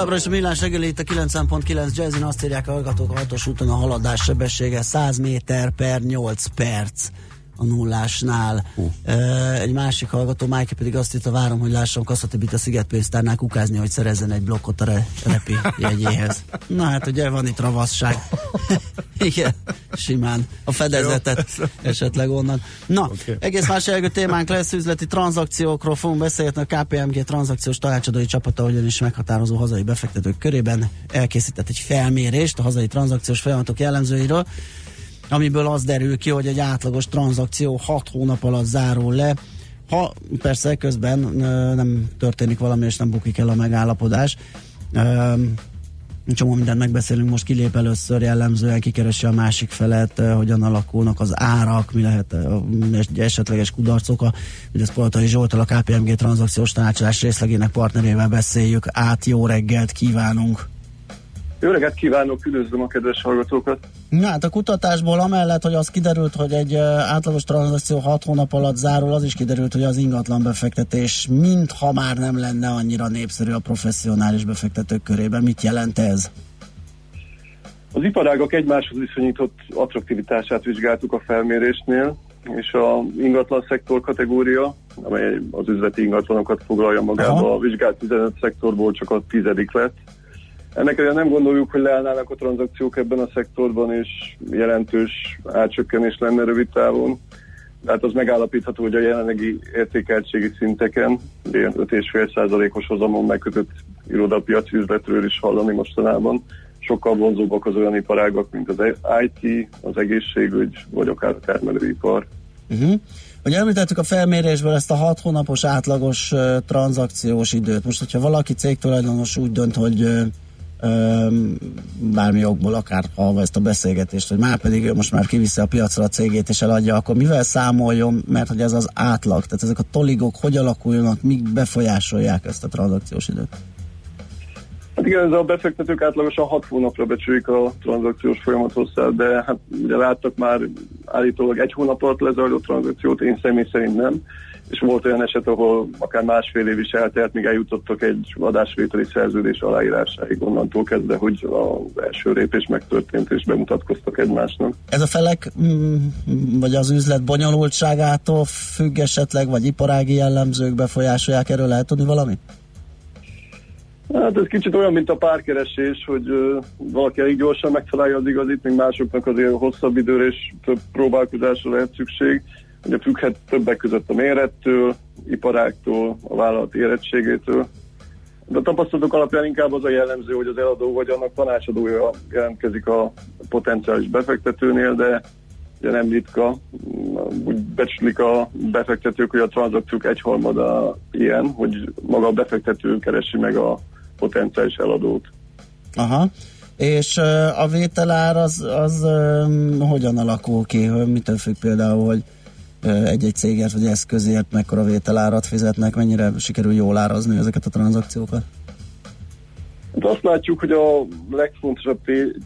Továbbra is a millás reggeli itt a 90.9 Jazzin azt írják a hallgatók a hatos úton a haladás sebessége 100 méter per 8 perc a nullásnál. Uh. Egy másik hallgató, Májke pedig azt írta, várom, hogy lássam Kasszatibit a Szigetpénztárnál kukázni, hogy szerezzen egy blokkot a re- repi jegyéhez. Na hát ugye van itt ravasság. Igen, simán. A fedezetet esetleg onnan. Na, okay. egész más jellegű témánk lesz, üzleti tranzakciókról fogunk beszélni. A KPMG tranzakciós tanácsadói csapata ugyanis meghatározó hazai befektetők körében elkészített egy felmérést a hazai tranzakciós folyamatok jellemzőiről, amiből az derül ki, hogy egy átlagos tranzakció 6 hónap alatt zárul le, ha persze közben nem történik valami, és nem bukik el a megállapodás. Csomó mindent megbeszélünk, most kilép először jellemzően, kikeresi a másik felet, eh, hogyan alakulnak az árak, mi lehet eh, esetleges kudarcok. A, ezt Poltai Zsoltal a KPMG tranzakciós tanácsadás részlegének partnerével beszéljük át. Jó reggelt kívánunk!
Jó reggelt kívánok, üdvözlöm a kedves hallgatókat!
Na hát a kutatásból amellett, hogy az kiderült, hogy egy átlagos tranzakció 6 hónap alatt zárul, az is kiderült, hogy az ingatlan befektetés mintha már nem lenne annyira népszerű a professzionális befektetők körében. Mit jelent ez?
Az iparágak egymáshoz viszonyított attraktivitását vizsgáltuk a felmérésnél, és a ingatlan szektor kategória, amely az üzleti ingatlanokat foglalja magába, Aha. a vizsgált 15 szektorból csak a tizedik lett. Ennek ellenére nem gondoljuk, hogy leállnának a tranzakciók ebben a szektorban, és jelentős átcsökkenés lenne rövid távon. Tehát az megállapítható, hogy a jelenlegi értékeltségi szinteken, ilyen 5,5%-os hozamon megkötött irodapiaci üzletről is hallani mostanában, sokkal vonzóbbak az olyan iparágak, mint az IT, az egészségügy, vagy akár a termelőipar.
Uh-huh. Ugye említettük a felmérésből ezt a 6 hónapos átlagos uh, tranzakciós időt. Most, hogyha valaki cégtulajdonos úgy dönt, hogy uh, bármi okból, akár halva ezt a beszélgetést, hogy már pedig most már kiviszi a piacra a cégét és eladja, akkor mivel számoljon, mert hogy ez az átlag, tehát ezek a toligok hogy alakulnak, mik befolyásolják ezt a tranzakciós időt?
Hát igen, ez a befektetők átlagosan 6 hónapra becsülik a tranzakciós folyamat hosszát, de hát ugye láttak már állítólag egy hónap alatt lezajlott tranzakciót, én személy szerint nem és volt olyan eset, ahol akár másfél év is eltelt, míg eljutottak egy adásvételi szerződés aláírásáig onnantól kezdve, hogy az első lépés megtörtént, és bemutatkoztak egymásnak.
Ez a felek, mm, vagy az üzlet bonyolultságától függ esetleg, vagy iparági jellemzők befolyásolják, erről lehet tudni valamit?
Hát ez kicsit olyan, mint a párkeresés, hogy uh, valaki elég gyorsan megtalálja az igazit, még másoknak azért hosszabb időre és több próbálkozásra lehet szükség. Ugye függhet többek között a mérettől, iparáktól, a vállalat érettségétől. De a tapasztalatok alapján inkább az a jellemző, hogy az eladó vagy annak tanácsadója jelentkezik a potenciális befektetőnél, de ugye nem ritka, úgy becsülik a befektetők, hogy a tranzakciók egyharmada ilyen, hogy maga a befektető keresi meg a potenciális eladót.
Aha. És a vételár az, az hogyan alakul ki? Mitől függ például, hogy egy-egy cégért vagy eszközért mekkora vételárat fizetnek, mennyire sikerül jól árazni ezeket a tranzakciókat?
De azt látjuk, hogy a legfontosabb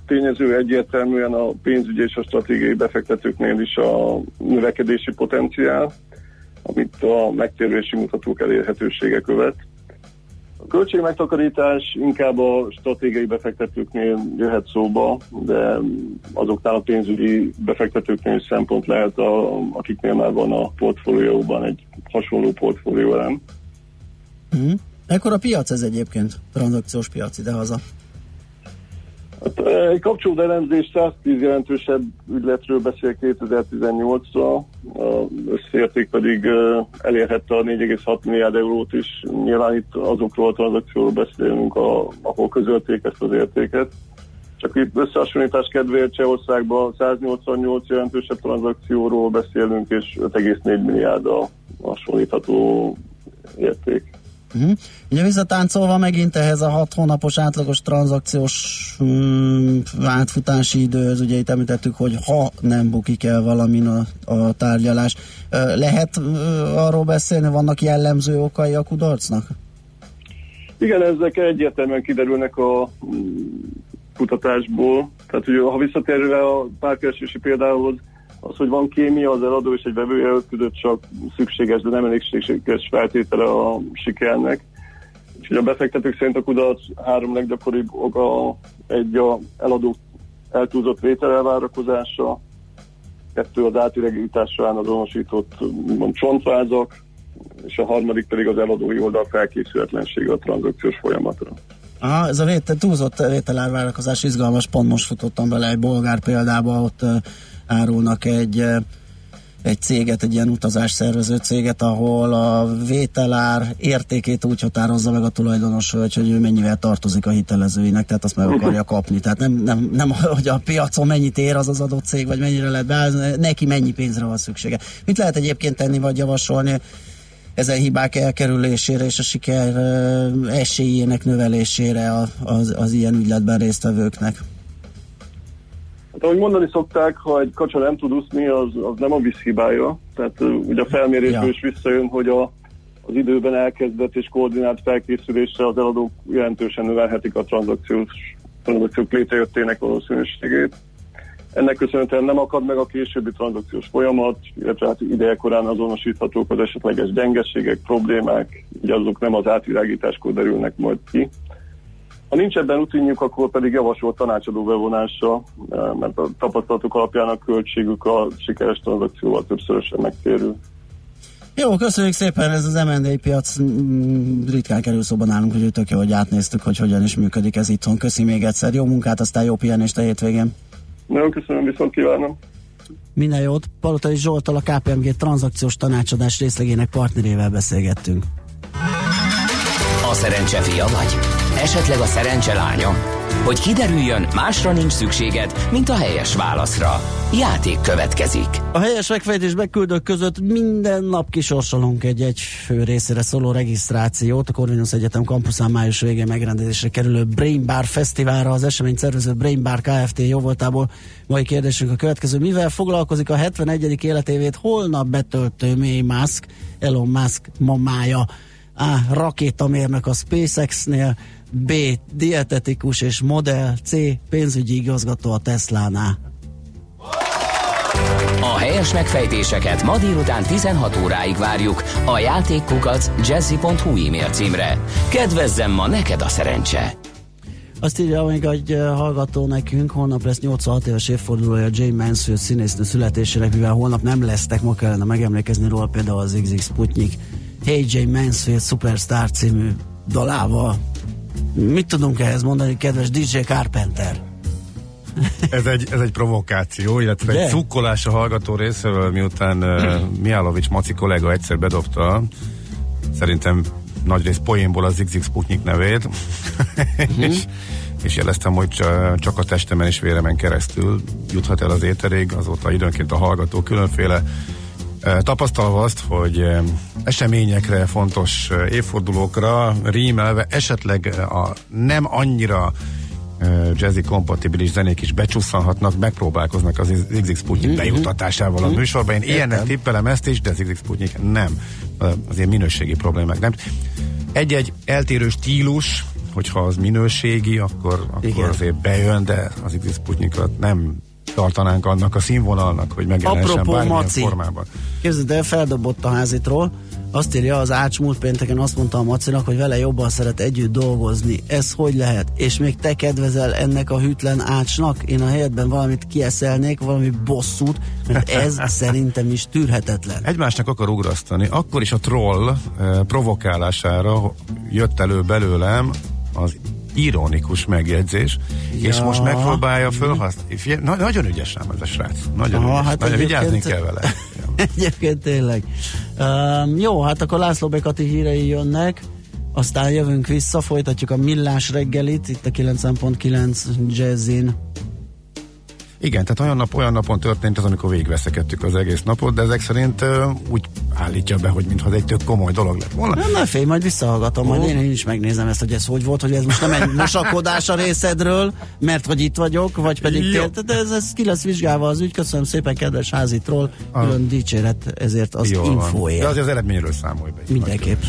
tényező egyértelműen a pénzügyi és a stratégiai befektetőknél is a növekedési potenciál, amit a megtérülési mutatók elérhetősége követ. A költségmegtakarítás inkább a stratégiai befektetőknél jöhet szóba, de azoknál a pénzügyi befektetőknél is szempont lehet, a, akiknél már van a portfólióban egy hasonló portfólió
Mm. Ekkor a piac ez egyébként, tranzakciós piac idehaza?
Hát, egy kapcsolódó elemzés 110 jelentősebb ügyletről beszél 2018-ra, az összérték pedig elérhette a 4,6 milliárd eurót is. Nyilván itt azokról a tranzakcióról beszélünk, ahol közölték ezt az értéket. Csak itt összehasonlítás kedvéért Csehországban 188 jelentősebb tranzakcióról beszélünk, és 5,4 milliárd a hasonlítható érték.
Uh-huh. Ugye visszatáncolva megint ehhez a hat hónapos átlagos tranzakciós um, átfutási időhöz, ugye itt említettük, hogy ha nem bukik el valamin a, a tárgyalás, lehet uh, arról beszélni, vannak jellemző okai a kudarcnak?
Igen, ezek egyértelműen kiderülnek a kutatásból. Tehát, hogy ha visszatérve a párkeresési példához, az, hogy van kémia az eladó és egy vevője között csak szükséges, de nem elégséges feltétele a sikernek. Úgyhogy a befektetők szerint a kudarc három leggyakoribb oka egy a eladó eltúlzott vételelvárakozása, kettő az átiregításra azonosított mond, csontvázak, és a harmadik pedig az eladói oldal felkészületlensége a tranzakciós folyamatra.
Aha, ez a vétel, túlzott vételárvárakozás izgalmas, pont most futottam bele egy bolgár példába, ott árulnak egy uh, egy céget, egy ilyen utazásszervező céget, ahol a vételár értékét úgy határozza meg a tulajdonos, hogy, hogy ő mennyivel tartozik a hitelezőinek, tehát azt meg akarja kapni. Tehát nem, nem, nem hogy a piacon mennyit ér az az adott cég, vagy mennyire lehet beállni, neki mennyi pénzre van szüksége. Mit lehet egyébként tenni, vagy javasolni ezen hibák elkerülésére és a siker ö, esélyének növelésére az, az ilyen ügyletben résztvevőknek?
Hát ahogy mondani szokták, ha egy kacsa nem tud úszni, az, az nem a víz hibája. Tehát ugye a felmérésből
Ja.
is visszajön, hogy a, az időben elkezdett és koordinált felkészülésre az eladók jelentősen növelhetik a tranzakciós, tranzakciók létrejöttének valószínűségét. Ennek köszönhetően nem akad meg a későbbi tranzakciós folyamat, illetve hát idejekorán azonosíthatók az esetleges gyengességek, problémák, így azok nem az átvilágításkor derülnek majd ki. Ha nincs ebben rutinjuk, akkor pedig javasolt tanácsadó bevonása, eh, mert a tapasztalatok alapján a költségük a sikeres tranzakcióval többszörösen megtérül.
Jó, köszönjük szépen, ez az M&A piac mm, ritkán kerül szóba nálunk, hogy tök jó, hogy átnéztük, hogy hogyan is működik ez itthon. Köszi még egyszer, jó munkát, aztán jó pihenést a hétvégén.
Nagyon köszönöm, viszont kívánom.
Minden jót, Palotai Zsoltal a KPMG tranzakciós tanácsadás részlegének partnerével beszélgettünk.
A szerencse fia vagy? Esetleg a szerencse lánya? Hogy kiderüljön, másra nincs szükséged, mint a helyes válaszra. Játék következik.
A helyes megfejtés beküldők között minden nap kisorsolunk egy egy fő részére szóló regisztrációt. A Corvinus Egyetem kampuszán május végén megrendezésre kerülő Brain Bar Fesztiválra az esemény szervező Brain Bar Kft. jóvoltából. Mai kérdésünk a következő. Mivel foglalkozik a 71. életévét holnap betöltő May Musk, Elon Musk mamája? A. Rakétamérnök a SpaceX-nél, B. Dietetikus és modell, C. Pénzügyi igazgató a Tesla-nál.
A helyes megfejtéseket ma délután 16 óráig várjuk a játékkukac jazzy.hu e-mail címre. Kedvezzem ma neked a szerencse!
Azt írja még egy eh, hallgató nekünk, holnap lesz 86 éves évfordulója Jane Mansfield színésznő születésének, mivel holnap nem lesztek, ma kellene megemlékezni róla például az XX Sputnik Hey Jane Mansfield Superstar című dalával. Mit tudunk ehhez mondani, kedves DJ Carpenter?
Ez egy, ez egy provokáció, illetve
Ugye?
egy cukkolás a hallgató részéről, miután uh, Miálovics Maci kollega egyszer bedobta, szerintem nagyrészt poénból az XX Sputnik nevét, és, és jeleztem, hogy csa- csak a testemen és véremen keresztül juthat el az éterig, azóta időnként a hallgató különféle tapasztalva azt, hogy eseményekre, fontos évfordulókra rímelve esetleg a nem annyira jazzy kompatibilis zenék is becsusszanhatnak, megpróbálkoznak az XX Sputnik bejutatásával a műsorban. Én ilyennek
Értem.
tippelem ezt is, de az XX Sputnik nem. Azért minőségi problémák, nem? Egy-egy eltérő stílus, hogyha az minőségi, akkor, akkor
Igen.
azért bejön, de az XX Sputnikot nem tartanánk annak a színvonalnak, hogy megjelenhessen bármilyen
Maci.
formában.
Képzeld el, feldobott a házitról, azt írja az Ács múlt pénteken, azt mondta a Macinak, hogy vele jobban szeret együtt dolgozni. Ez hogy lehet? És még te kedvezel ennek a hűtlen Ácsnak? Én a helyetben valamit kieszelnék, valami bosszút, mert ez szerintem is tűrhetetlen.
Egymásnak akar ugrasztani. Akkor is a troll eh, provokálására jött elő belőlem az ironikus megjegyzés, ja. és most megpróbálja fölhasználni. Na, nagyon ügyes ám ez a srác. Nagyon
Aha,
ügyes.
hát
nagyon vigyázni kell vele.
Egyébként tényleg. Um, jó, hát akkor László Bekati hírei jönnek, aztán jövünk vissza, folytatjuk a millás reggelit, itt a 9.9 Jazzin.
Igen, tehát olyan, nap, olyan napon történt az, amikor végigveszekedtük az egész napot, de ezek szerint uh, úgy állítja be, hogy mintha egy tök komoly dolog lett volna.
Nem, ne félj, majd visszahallgatom, majd
Ó.
én, én is megnézem ezt, hogy ez hogy volt, hogy ez most nem egy mosakodás a részedről, mert hogy itt vagyok, vagy pedig tél, de ez, ez ki lesz vizsgálva az ügy, köszönöm szépen kedves házitról, külön dicséret ezért az
Jól van.
infóért.
De azért az eredményről számolj be.
Mindenképp.